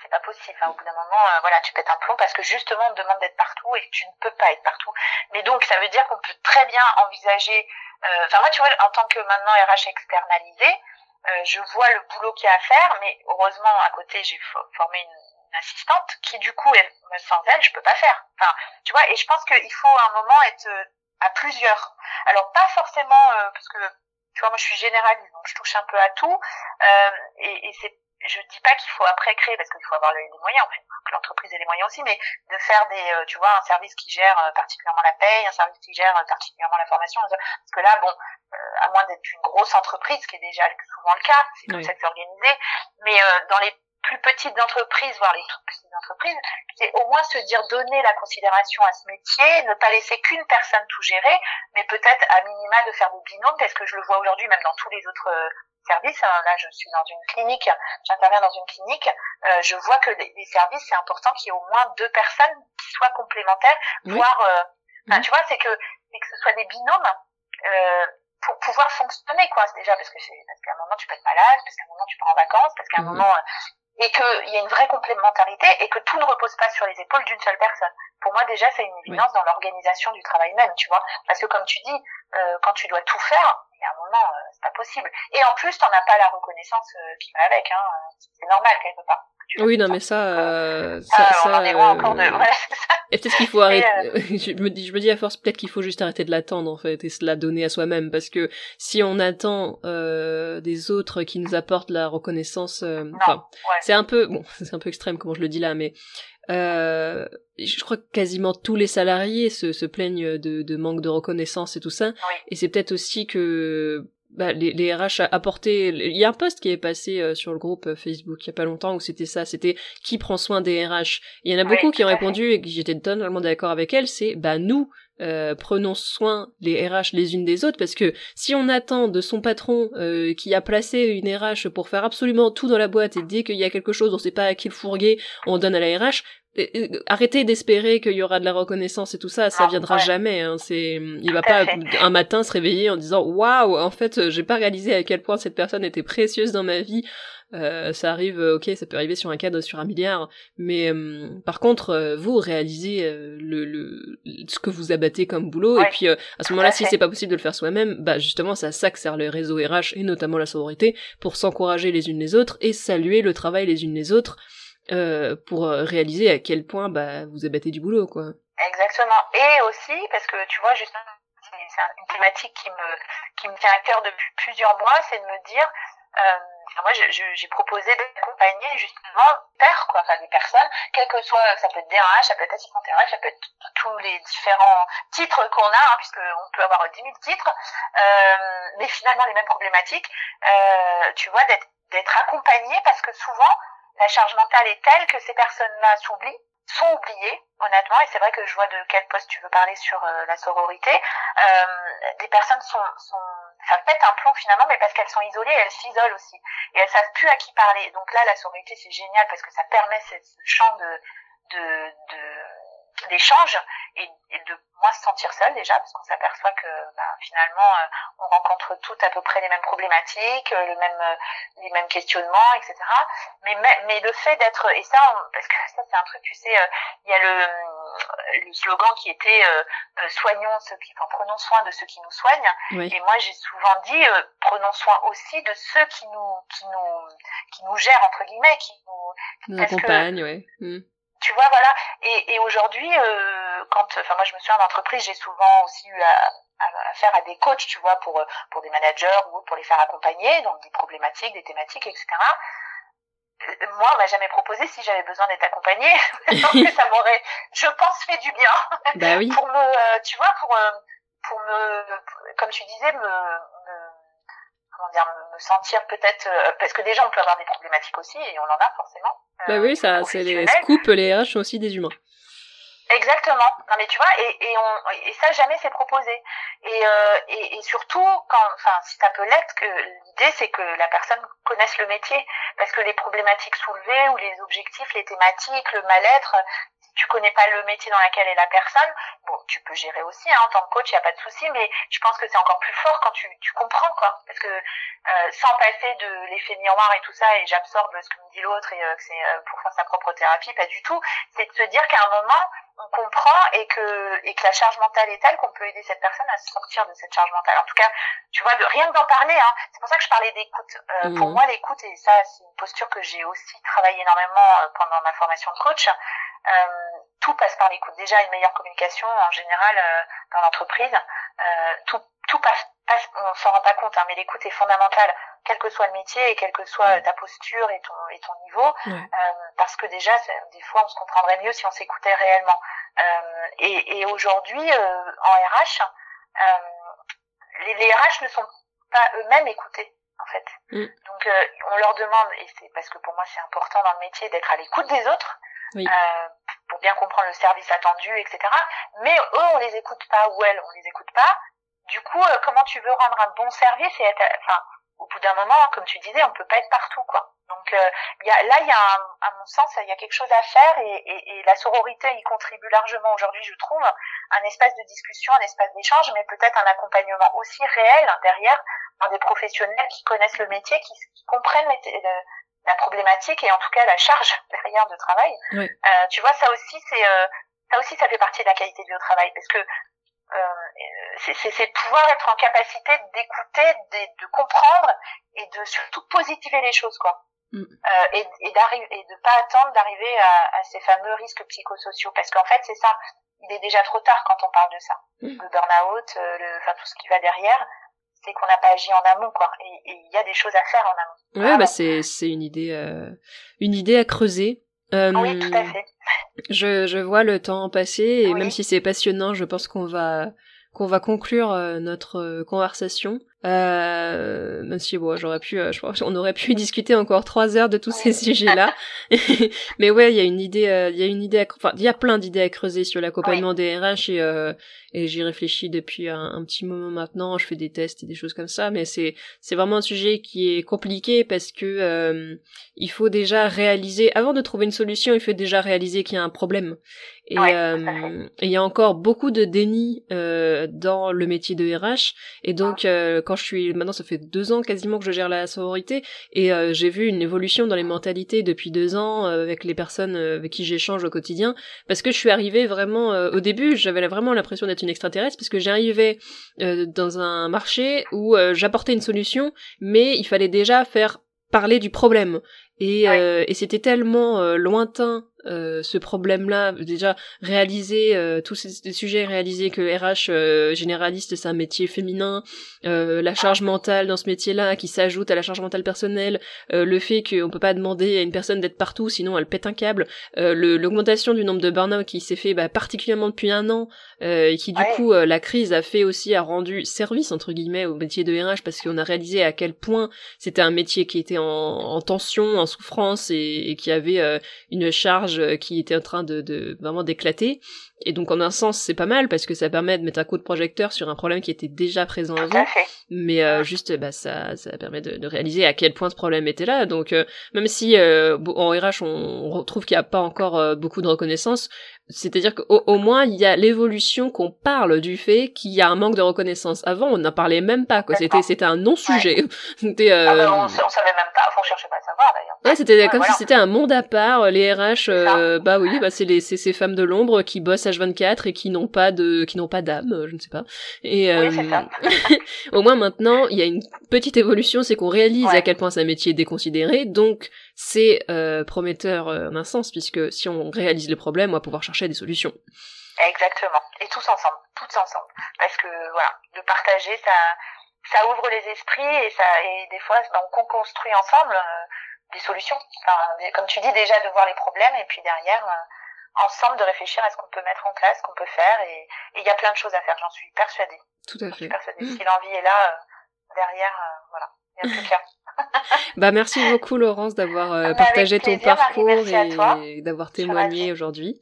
Speaker 2: c'est pas possible. Au bout d'un moment, euh, voilà, tu pètes un plomb parce que justement, on te demande d'être partout et tu ne peux pas être partout. Mais donc, ça veut dire qu'on peut très bien envisager. Euh, enfin, moi, tu vois, en tant que maintenant RH externalisé, je vois le boulot qu'il y a à faire, mais heureusement, à côté, j'ai formé une assistante qui du coup elle, sans elle je peux pas faire. Enfin tu vois et je pense qu'il faut à un moment être euh, à plusieurs. Alors pas forcément euh, parce que tu vois moi je suis généraliste donc je touche un peu à tout euh, et, et c'est je dis pas qu'il faut après créer parce qu'il faut avoir les, moyens en fait que l'entreprise ait les moyens aussi mais de faire des euh, tu vois un service qui gère particulièrement la paye un service qui gère particulièrement la formation parce que là bon à moins d'être une grosse entreprise ce qui est déjà souvent le cas c'est comme ça que c'est organisé mais dans les plus petites entreprises, voire les toutes petites entreprises, c'est au moins se dire donner la considération à ce métier, ne pas laisser qu'une personne tout gérer, mais peut-être à minima de faire des binômes, parce que je le vois aujourd'hui même dans tous les autres euh, services. Hein. Là, je suis dans une clinique, j'interviens dans une clinique, euh, je vois que les, services, c'est important qu'il y ait au moins deux personnes qui soient complémentaires, voire, euh, tu vois, c'est que, c'est que ce soit des binômes. Euh, pour pouvoir fonctionner quoi déjà parce que c'est parce qu'à un moment tu peux être malade parce qu'à un moment tu pars en vacances parce qu'à un moment et qu'il y a une vraie complémentarité et que tout ne repose pas sur les épaules d'une seule personne. Pour moi, déjà, c'est une évidence dans l'organisation du travail même, tu vois. Parce que comme tu dis, euh, quand tu dois tout faire, y a un moment, euh, c'est pas possible. Et en plus, t'en as pas la reconnaissance euh, qui va avec, hein. C'est normal quelque part.
Speaker 1: Oui, non, mais ça, euh, ça,
Speaker 2: ça, on en est loin encore de, voilà, ça.
Speaker 1: Et peut-être qu'il faut arrêter, je me dis, je me dis à force, peut-être qu'il faut juste arrêter de l'attendre, en fait, et se la donner à soi-même, parce que si on attend, euh, des autres qui nous apportent la reconnaissance, enfin, c'est un peu, bon, c'est un peu extrême, comment je le dis là, mais, euh, je crois que quasiment tous les salariés se, se plaignent de, de, manque de reconnaissance et tout ça. Et c'est peut-être aussi que bah, les, les RH apporté il y a un post qui est passé euh, sur le groupe euh, Facebook il y a pas longtemps où c'était ça c'était qui prend soin des RH il y en a beaucoup qui ont répondu et que j'étais totalement d'accord avec elle c'est bah nous euh, prenons soin les RH les unes des autres parce que si on attend de son patron qui a placé une RH pour faire absolument tout dans la boîte et dès qu'il y a quelque chose on sait pas à qui le fourguer on donne à la RH arrêtez d'espérer qu'il y aura de la reconnaissance et tout ça, ça viendra jamais. Hein. C'est, il va pas un matin se réveiller en disant waouh, en fait, j'ai pas réalisé à quel point cette personne était précieuse dans ma vie. Euh, ça arrive, ok, ça peut arriver sur un cadre sur un milliard, mais euh, par contre, euh, vous réalisez le, le, ce que vous abattez comme boulot, et puis à ce moment-là, si c'est pas possible de le faire soi-même, bah justement, ça ça que sert le réseau RH et notamment la sororité pour s'encourager les unes les autres et saluer le travail les unes les autres euh, pour euh, réaliser à quel point bah, vous abattez du boulot, quoi.
Speaker 2: Exactement. Et aussi, parce que tu vois, justement, c'est une thématique qui me qui me tient à cœur depuis plusieurs mois, c'est de me dire euh, moi, j'ai proposé d'accompagner justement pères, quoi, enfin des personnes, quel que soit, ça peut être DRH, ça peut être assistant DRH, ça peut être tous les différents titres qu'on a, hein, puisqu'on peut avoir 10 000 titres, euh, mais finalement les mêmes problématiques, euh, tu vois, d'être d'être accompagné parce que souvent la charge mentale est telle que ces personnes-là s'oublient sont oubliées, honnêtement, et c'est vrai que je vois de quel poste tu veux parler sur euh, la sororité. Euh, des personnes sont, sont ça pète un plomb finalement, mais parce qu'elles sont isolées, elles s'isolent aussi. Et elles savent plus à qui parler. Donc là, la sororité, c'est génial parce que ça permet ce, champ de, de, d'échange et, et, de moins se sentir seul déjà parce qu'on s'aperçoit que bah, finalement euh, on rencontre toutes à peu près les mêmes problématiques le même euh, les mêmes questionnements etc mais mais, le fait d'être et ça parce que ça c'est un truc tu sais euh, il y a le le slogan qui était soignons ceux qui enfin prenons soin de ceux qui nous soignent. Et moi j'ai souvent dit prenons soin aussi de ceux qui nous qui nous qui nous gèrent entre guillemets qui nous,
Speaker 1: nous accompagnent ouais. Mm
Speaker 2: tu vois voilà. Et, et aujourd'hui euh, quand enfin moi je me suis en entreprise j'ai souvent aussi eu à, à, faire à des coachs tu vois pour pour des managers ou pour les faire accompagner dans des problématiques des thématiques etc euh, moi on m'a jamais proposé si j'avais besoin d'être accompagnée. Que ça m'aurait je pense fait du bien.
Speaker 1: Bah oui.
Speaker 2: pour me euh, tu vois pour euh, pour me comme tu disais me comment dire me sentir peut-être parce que déjà on peut avoir des problématiques aussi et on en a forcément
Speaker 1: bah oui, ça, c'est les scoops, les RH sont aussi des humains.
Speaker 2: Exactement. Non mais tu vois, et, et, on, et ça jamais c'est proposé. Et, euh, et, et, surtout quand, enfin, si ça peut l'être, que l'idée c'est que la personne connaisse le métier, parce que les problématiques soulevées ou les objectifs, les thématiques, le mal-être, tu connais pas le métier dans lequel est la personne, bon, tu peux gérer aussi, hein, en tant que coach, il n'y a pas de souci, mais je pense que c'est encore plus fort quand tu, tu comprends, quoi. Parce que euh, sans passer de l'effet miroir et tout ça, et j'absorbe ce que me dit l'autre et euh, que c'est euh, pour faire sa propre thérapie, pas du tout. C'est de se dire qu'à un moment, on comprend et que et que la charge mentale est telle qu'on peut aider cette personne à sortir de cette charge mentale. En tout cas, tu vois, de rien d'en parler. Hein. C'est pour ça que je parlais d'écoute. Euh, Pour mmh. moi, l'écoute et ça, c'est une posture que j'ai aussi travaillé énormément pendant ma formation de coach. Euh, tout passe par l'écoute. Déjà, une meilleure communication en général euh, dans l'entreprise, euh, tout, tout passe, passe on s'en rend pas compte, hein, mais l'écoute est fondamentale, quel que soit le métier et quel que soit ta posture et ton, et ton niveau, parce que déjà, des fois, on se comprendrait mieux si on s'écoutait réellement. et, et aujourd'hui, en RH, les, les RH ne sont pas eux-mêmes écoutés en fait. Mm. Donc on leur demande, et c'est parce que pour moi c'est important dans le métier d'être à l'écoute des autres, euh, pour bien comprendre le service attendu, etc. Mais eux, on les écoute pas, ou elles, on les écoute pas. Du coup, euh, comment tu veux rendre un bon service et être, enfin, au bout d'un moment, comme tu disais, on peut pas être partout, quoi. Donc, euh, y a, là, il y a, à mon sens, il y a quelque chose à faire et, et, et la sororité y contribue largement aujourd'hui, je trouve, un espace de discussion, un espace d'échange, mais peut-être un accompagnement aussi réel derrière par des professionnels qui connaissent le métier, qui, qui comprennent les, la problématique et en tout cas la charge derrière de travail. Euh, tu vois, ça aussi, c'est euh, ça aussi, ça fait partie de la qualité de vie au travail parce que euh, c'est pouvoir être en capacité d'écouter, de, de, comprendre et de surtout positiver les choses, quoi. Mm. Euh, et, et, et de pas attendre d'arriver à, à, ces fameux risques psychosociaux parce qu'en fait c'est ça il est déjà trop tard quand on parle de ça mm. le burn-out euh, enfin tout ce qui va derrière c'est qu'on n'a pas agi en amont, quoi. Et il y a des choses à faire en amont.
Speaker 1: Ouais, bah c'est c'est une idée euh, une idée à creuser.
Speaker 2: Euh, oui, tout à fait.
Speaker 1: Je je vois le temps passer et même si c'est passionnant, je pense qu'on va qu'on va conclure euh, notre conversation. Euh, même si bon, j'aurais pu, euh, je pense, on aurait pu discuter encore trois heures de tous ces sujets-là. Mais ouais, il y a une idée, il y a une idée, enfin, il y a plein d'idées à creuser sur l'accompagnement des RH et et j'y réfléchis depuis un, petit moment maintenant. Je fais des tests et des choses comme ça, mais c'est c'est vraiment un sujet qui est compliqué parce que il faut déjà réaliser, avant de trouver une solution, il faut déjà réaliser qu'il y a un problème. Euh, et il y a encore beaucoup de déni euh, dans le métier de RH. Et donc, euh, quand je suis maintenant, ça fait deux ans quasiment que je gère la sororité, et euh, j'ai vu une évolution dans les mentalités depuis deux ans euh, avec les personnes avec qui j'échange au quotidien, parce que je suis arrivée vraiment au début, j'avais vraiment l'impression d'être une extraterrestre, parce que j'arrivais dans un marché où j'apportais une solution, mais il fallait déjà faire parler du problème. Et, et c'était tellement lointain euh, ce problème-là, déjà réaliser euh, tous ces, sujets, réaliser que RH euh, généraliste c'est un métier féminin, la charge mentale dans ce métier-là qui s'ajoute à la charge mentale personnelle, le fait qu'on peut pas demander à une personne d'être partout sinon elle pète un câble, l'augmentation du nombre de burn-out qui s'est fait bah, particulièrement depuis un an et qui du coup la crise a fait aussi a rendu service entre guillemets au métier de RH parce qu'on a réalisé à quel point c'était un métier qui était en, en tension, en souffrance et, et qui avait une charge euh, qui était en train de, de vraiment d'éclater. Et donc en un sens c'est pas mal parce que ça permet de mettre un coup de projecteur sur un problème qui était déjà présent avant. Mais euh, juste bah ça ça permet de, de, réaliser à quel point ce problème était là. Donc euh, même si en RH on, on trouve qu'il n'y a pas encore beaucoup de reconnaissance, c'est-à-dire qu'au au moins il y a l'évolution qu'on parle du fait qu'il y a un manque de reconnaissance. Avant on n'en parlait même pas quoi. C'était c'était un non-sujet.
Speaker 2: c'était ah bah, on, on, savait même pas. Enfin, on cherchait pas à savoir d'ailleurs.
Speaker 1: Ouais, c'était comme si c'était un monde à part. Les RH, euh, bah oui, bah c'est les c'est ces femmes de l'ombre qui bossent H24 et qui n'ont pas de qui n'ont pas d'âme, je ne sais pas. Et
Speaker 2: euh,
Speaker 1: au moins maintenant, il y a une petite évolution, c'est qu'on réalise à quel point c'est un métier déconsidéré. Donc c'est euh, prometteur en un sens puisque si on réalise le problème, on va pouvoir chercher des solutions.
Speaker 2: Exactement. Et tous ensemble, toutes ensemble, parce que voilà, de partager ça ça ouvre les esprits et ça et des fois ben, on construit ensemble des solutions. Enfin, comme tu dis déjà de voir les problèmes et puis derrière euh, ensemble de réfléchir à ce qu'on peut mettre en place, ce qu'on peut faire et il y a plein de choses à faire, j'en suis persuadée.
Speaker 1: Tout à fait.
Speaker 2: persuadée. Si l'envie est là, euh, derrière, euh, voilà, il y a plus qu'à.
Speaker 1: bah merci beaucoup Laurence d'avoir ah, bah, partagé ton parcours et d'avoir témoigné aujourd'hui.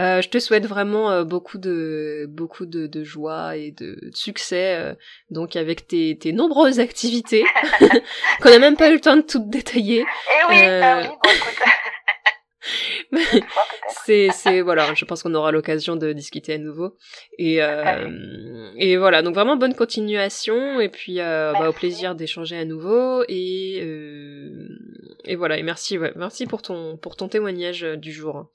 Speaker 1: Euh, je te souhaite vraiment euh, beaucoup de beaucoup de, de, joie et de, succès euh, donc avec tes, tes nombreuses activités qu'on n'a même pas eu le temps de toutes détailler.
Speaker 2: Eh oui, bah oui bon,
Speaker 1: c'est c'est voilà, je pense qu'on aura l'occasion de discuter à nouveau et et voilà donc vraiment bonne continuation et puis bah, au plaisir d'échanger à nouveau et et voilà et merci ouais, merci pour ton pour ton témoignage du jour.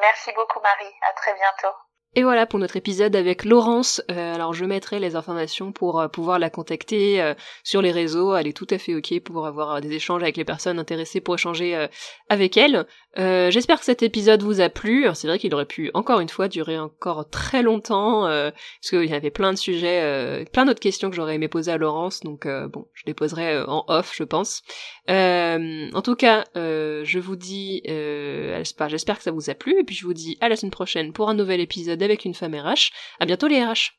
Speaker 2: Merci beaucoup Marie, à très bientôt.
Speaker 1: Et voilà pour notre épisode avec Laurence. Euh, alors je mettrai les informations pour euh, pouvoir la contacter euh, sur les réseaux. Elle est tout à fait ok pour avoir des échanges avec les personnes intéressées pour échanger avec elle. J'espère que cet épisode vous a plu. C'est vrai qu'il aurait pu encore une fois durer encore très longtemps parce qu'il y avait plein de sujets, plein d'autres questions que j'aurais aimé poser à Laurence. Donc bon, je les poserai en off, je pense. en tout cas, je vous dis, j'espère que ça vous a plu et puis je vous dis à la semaine prochaine pour un nouvel épisode avec une femme RH. À bientôt les RH.